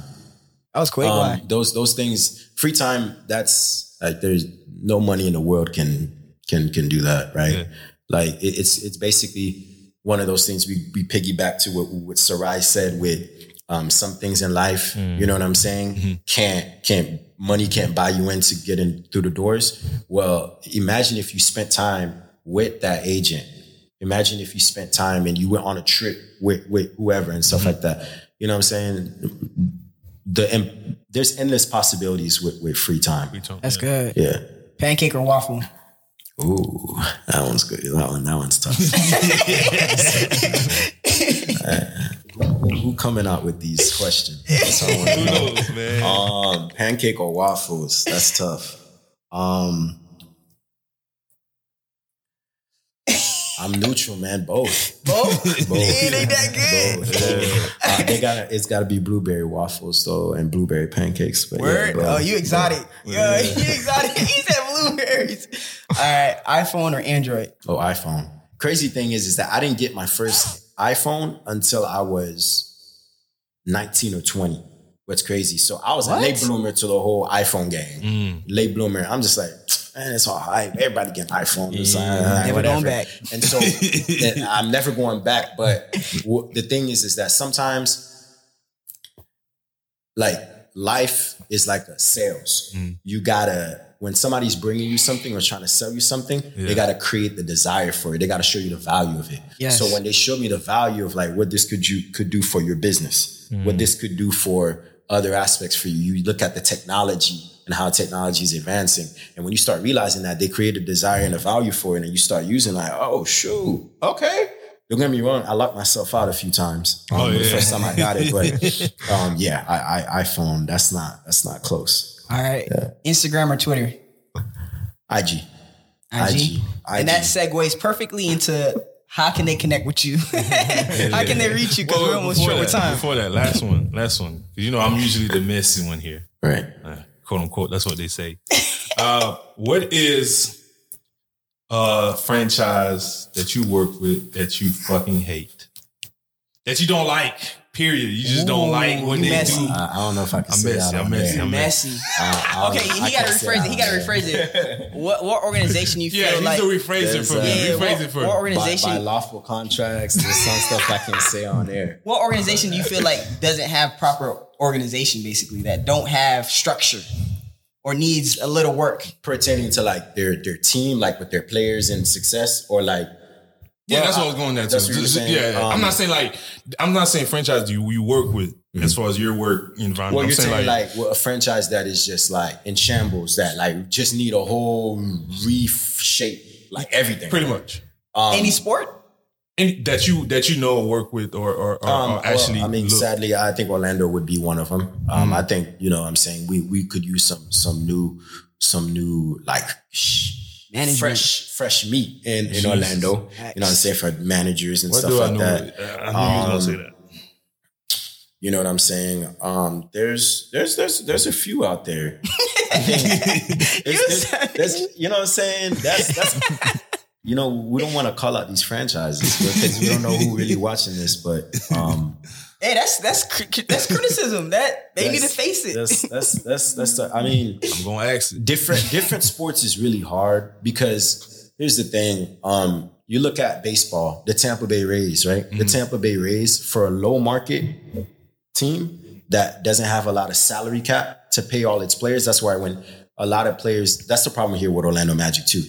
That was quick. Um, Why? those those things. Free time. That's like there's no money in the world can can can do that, right? Yeah. Like it, it's it's basically one of those things we we piggyback to what what Sarai said with um, some things in life. You know what I'm saying? Can't can't money can't buy you in to get in through the doors. Well, imagine if you spent time with that agent. Imagine if you spent time and you went on a trip with with whoever and stuff like that. You know what I'm saying? The and there's endless possibilities with with free time. That's good. Yeah. Pancake or waffle? Ooh, that one's good. That one, that one's tough. who, who coming out with these questions? That's what I wanna Who knows, man? Um, pancake or waffles? That's tough. Um, I'm neutral, man. Both. Both? Both. It ain't that good. Both. both. Uh, they got it's got to be blueberry waffles though, and blueberry pancakes. But yeah, Word? bro. oh, you exotic. Yeah, you exotic. He said blueberries. All right, iPhone or Android? Oh, iPhone. Crazy thing is, is that I didn't get my first iPhone until I was 19 or 20. What's crazy? So I was What? a late bloomer to the whole iPhone game. Mm. Late bloomer. I'm just like, man, it's all hype. Everybody getting iPhone. It's like, Yeah. Never whatever. going back. And so I'm never going back. But w- the thing is, is that sometimes, like life is like a sales. Mm. You gotta when somebody's bringing you something or trying to sell you something, Yeah. they gotta create the desire for it. They gotta show you the value of it. Yes. So when they show me the value of like what this could you could do for your business, what this could do for other aspects for you, you look at the technology and how technology is advancing. And when you start realizing that they create a desire and a value for it, and you start using like, oh shoot, okay. Don't get me wrong, I locked myself out a few times. Um, Oh, The yeah. first time I got it, but um, yeah, I, I iPhone. That's not that's not close. All right. Instagram or Twitter? IG. IG. IG. And that segues perfectly into how can they connect with you? how can they reach you? Because Well, we're almost before short with that, time. Before that, last one, last one. 'Cause You know, I'm usually the messy one here, Right. Quote unquote. That's what they say. uh, what is a franchise that you work with that you fucking hate? That you don't like? Period. You just don't like when you they messy. do. I, I don't know if I can I'm say messy, that. I'm messy. I'm Messy. Uh, I don't- Okay, I he got to rephrase it. He got to rephrase it. What what organization you feel Yeah, he's like? the rephrase it for me. Yeah, rephrase what- it for what me. by, by lawful contracts, there's some stuff I can say on there. what organization do you feel like doesn't have proper organization, basically, that don't have structure or needs a little work? Pertaining to like their their team, like with their players and success, or like Yeah, Well, that's what I I- was going there too. that's what you're Just- saying. Yeah, I'm Um, not saying like I'm not saying franchise you you work with as far as your work environment. Well, I'm you're saying, saying like, well, a franchise that is just like in shambles, that like just need a whole reshape, like everything. pretty much Um, Any sport? any that you that you know work with or or, or, Um, or well, actually. I mean, look. sadly, I think Orlando would be one of them. Um, I think you know, what I'm saying we we could use some some new some new like sh- Management. fresh fresh meat in in Jesus. Orlando. You know, what I'm saying for managers and what stuff do I like know? that. I knew you was gonna say Um, that. You know what I'm saying? Um, there's there's there's there's a few out there. There's, there's, there's- you know what I'm saying? That's that's you know we don't want to call out these franchises because we don't know who really watching this, but um, Hey, that's that's that's criticism. That they need to face it. That's that's that's that's. The, I mean, I'm gonna ask it. different different sports is really hard because here's the thing. Um, you look at baseball, the Tampa Bay Rays, right? The Tampa Bay Rays for a low market team that doesn't have a lot of salary cap to pay all its players. That's why when a lot of players, that's the problem here with Orlando Magic too.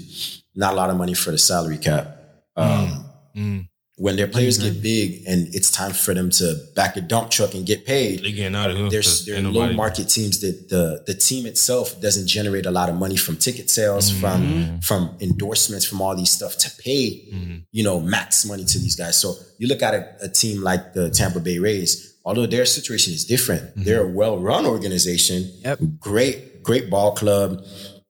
Not a lot of money for the salary cap. Um, Mm. When their players get big and it's time for them to back a dump truck and get paid, They getting out of here. there's there low market teams that the the team itself doesn't generate a lot of money from ticket sales, Mm-hmm. from from endorsements, from all these stuff to pay, Mm-hmm. you know, max money to these guys. So you look at a, a team like the Tampa Bay Rays, although their situation is different, Mm-hmm. they're a well run organization, Yep. great great ball club,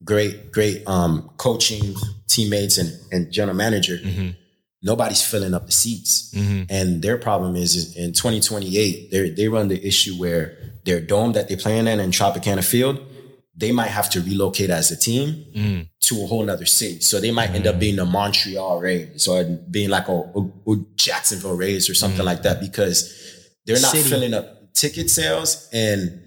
great great um, coaching teammates and and general manager. Mm-hmm. Nobody's filling up the seats. And their problem is, is in 2028, they they run the issue where their dome that they're playing in in Tropicana Field, they might have to relocate as a team to a whole nother city. So they might end up being the Montreal Rays or being like a, a- a Jacksonville Rays or something like that because they're not City. filling up ticket sales and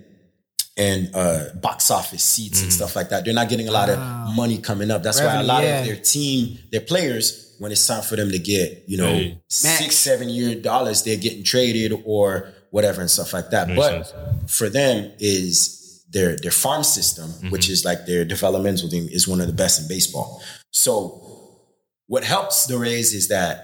and uh, box office seats and stuff like that. They're not getting a lot of money coming up. That's why a lot yeah. of their team, their players, when it's time for them to get, you know, Hey. six, seven year dollars, they're getting traded or whatever and stuff like that. Makes but sense. for them is their their farm system, Mm-hmm. which is like their developmental thing, is one of the best in baseball. So what helps the Rays is that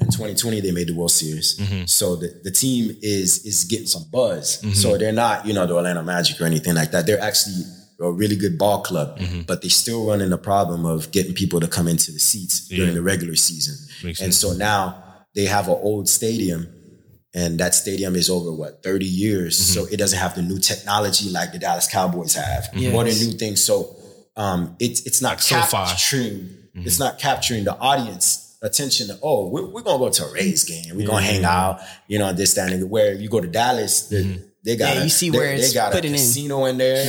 in 2020 they made the World Series. Mm-hmm. So the, the team is is getting some buzz. So they're not, you know, the Orlando Magic or anything like that. They're actually a really good ball club, Mm-hmm. but they still running the problem of getting people to come into the seats during the regular season. Makes and sense. so now they have an old stadium and that stadium is over what 30 years Mm-hmm. so it doesn't have the new technology like the Dallas Cowboys have or the Yes. new things so um it's it's not capturing it's not capturing the audience attention to oh we're, we're gonna go to a Rays game we're gonna hang out you know this that and where you go to Dallas the, they got Yeah, you see they, where they it's got a putting in. casino in, there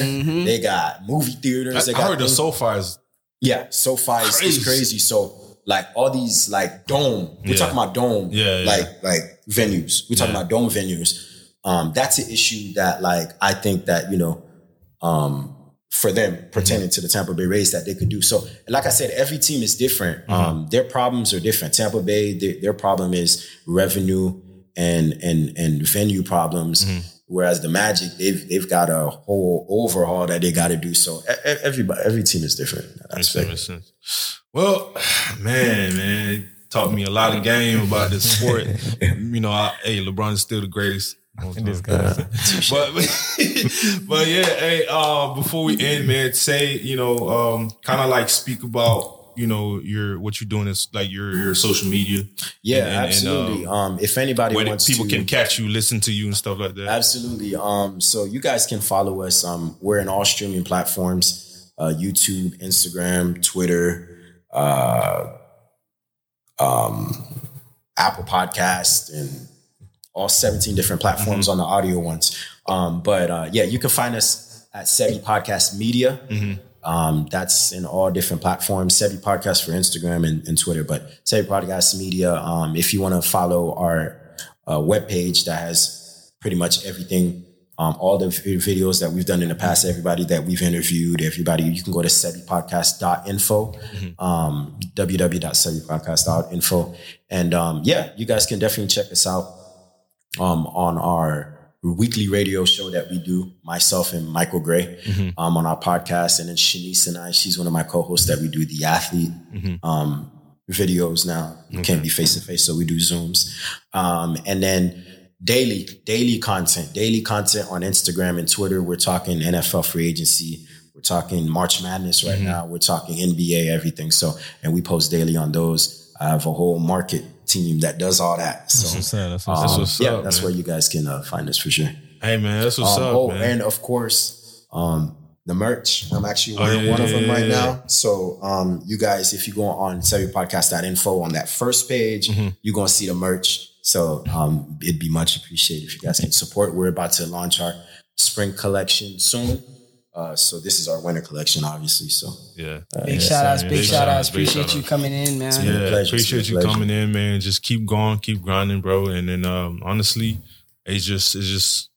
they got movie theaters I, they I got heard the things- SoFi is yeah, SoFi is, Crazy. is crazy. So like all these like dome, we're Yeah. talking about dome, Yeah, yeah. like like venues. We're talking Yeah. about dome venues. Um, that's an issue that like I think that you know, um, for them pertaining to the Tampa Bay Rays that they could do. So, like I said, every team is different. Um, their problems are different. Tampa Bay, their, their problem is revenue and and and venue problems. Whereas the Magic, they've they've got a whole overhaul that they got to do. So everybody, every team is different. in that Makes makes sense. Well, man, man, taught me a lot of game about this sport. you know, I, hey, LeBron is still the greatest. This guy. but but yeah, hey, uh, before we end, man, say you know, um, kind of like speak about you know your what you're doing is like your your social media. Yeah, And- and- and, absolutely. um, um, if anybody wants people to, can catch you, listen to you, and stuff like that. Absolutely. Um, so you guys can follow us. Um, we're in all streaming platforms: uh, YouTube, Instagram, Twitter, uh, um, Apple Podcast, and all 17 different platforms on the audio ones. Um, but uh, yeah, you can find us at Seby Podcast Media. Um, that's in all different platforms. Seby Podcast for Instagram and, and Twitter, but Seby Podcast Media. Um, if you want to follow our uh, webpage that has pretty much everything, um, all the videos that we've done in the past, everybody that we've interviewed, everybody, you can go to sebypodcast.info, um, www.sebypodcast.info. And um, yeah, you guys can definitely check us out um, on our weekly radio show that we do, myself and Michael Gray, um, on our podcast. And then Shanice and I, she's one of my co-hosts that we do the athlete um, videos now. We can't be face to face, so we do Zooms. Um, and then daily, daily content, daily content on Instagram and Twitter. We're talking NFL free agency. We're talking March Madness right now. We're talking NBA, everything. So, and we post daily on those. I have a whole market team that does all that. So, What's up? That's what's um, up. what's yeah, up, that's man. where you guys can uh, find us for sure. hey man, that's what's Um, up, oh, man. and of course, um, the merch. I'm actually Oh, wearing yeah, one of them yeah, right yeah. now. So, um, you guys, if you go on Podcast.info on that first page, Mm-hmm. you're gonna see the merch. So, um, it'd be much appreciated if you guys can support. We're about to launch our spring collection soon. Uh, so this is our winter collection, obviously. So, yeah, Big Yes, shout outs, big, Big shout shout-outs, Appreciate you shout-outs. coming in, man. yeah, pleasure. Appreciate been you pleasure. coming in, man. Just keep going, keep grinding, bro. And then um, honestly, it's just it's just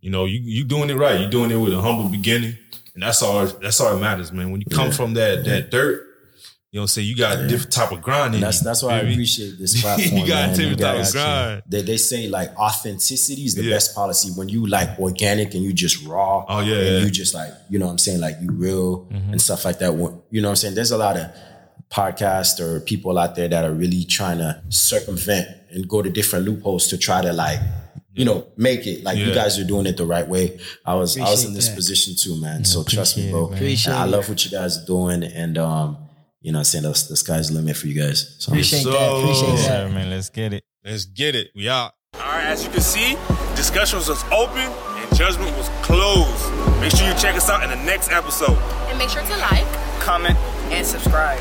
you know you you doing it right. You're doing it with a humble beginning, and that's all that's all that matters, man. When you come Yeah. from that that dirt, you know, say you got a different type of grind. in And that's you, that's why I appreciate this platform. You gotta man. take You the type of grind. They, they say like authenticity is the Yeah. best policy when you like organic and you just raw. Oh, yeah, and yeah. you just like you know what I'm saying like you real Mm-hmm. and stuff like that. You know what I'm saying? There's a lot of podcasts or people out there that are really trying to circumvent and go to different loopholes to try to like you know make it like you guys are doing it the right way. I was I was in this that. position too, man. so trust me, bro. it. Appreciate And I love what you guys are doing and um you know what I'm saying the, the sky's the limit for you guys. So Appreciate So- that. Appreciate Yes, that. sir, man. Let's get it. Let's get it. We out. All right, as you can see, discussions was open and judgment was closed. Make sure you check us out in the next episode. And make sure to like, Comment and subscribe.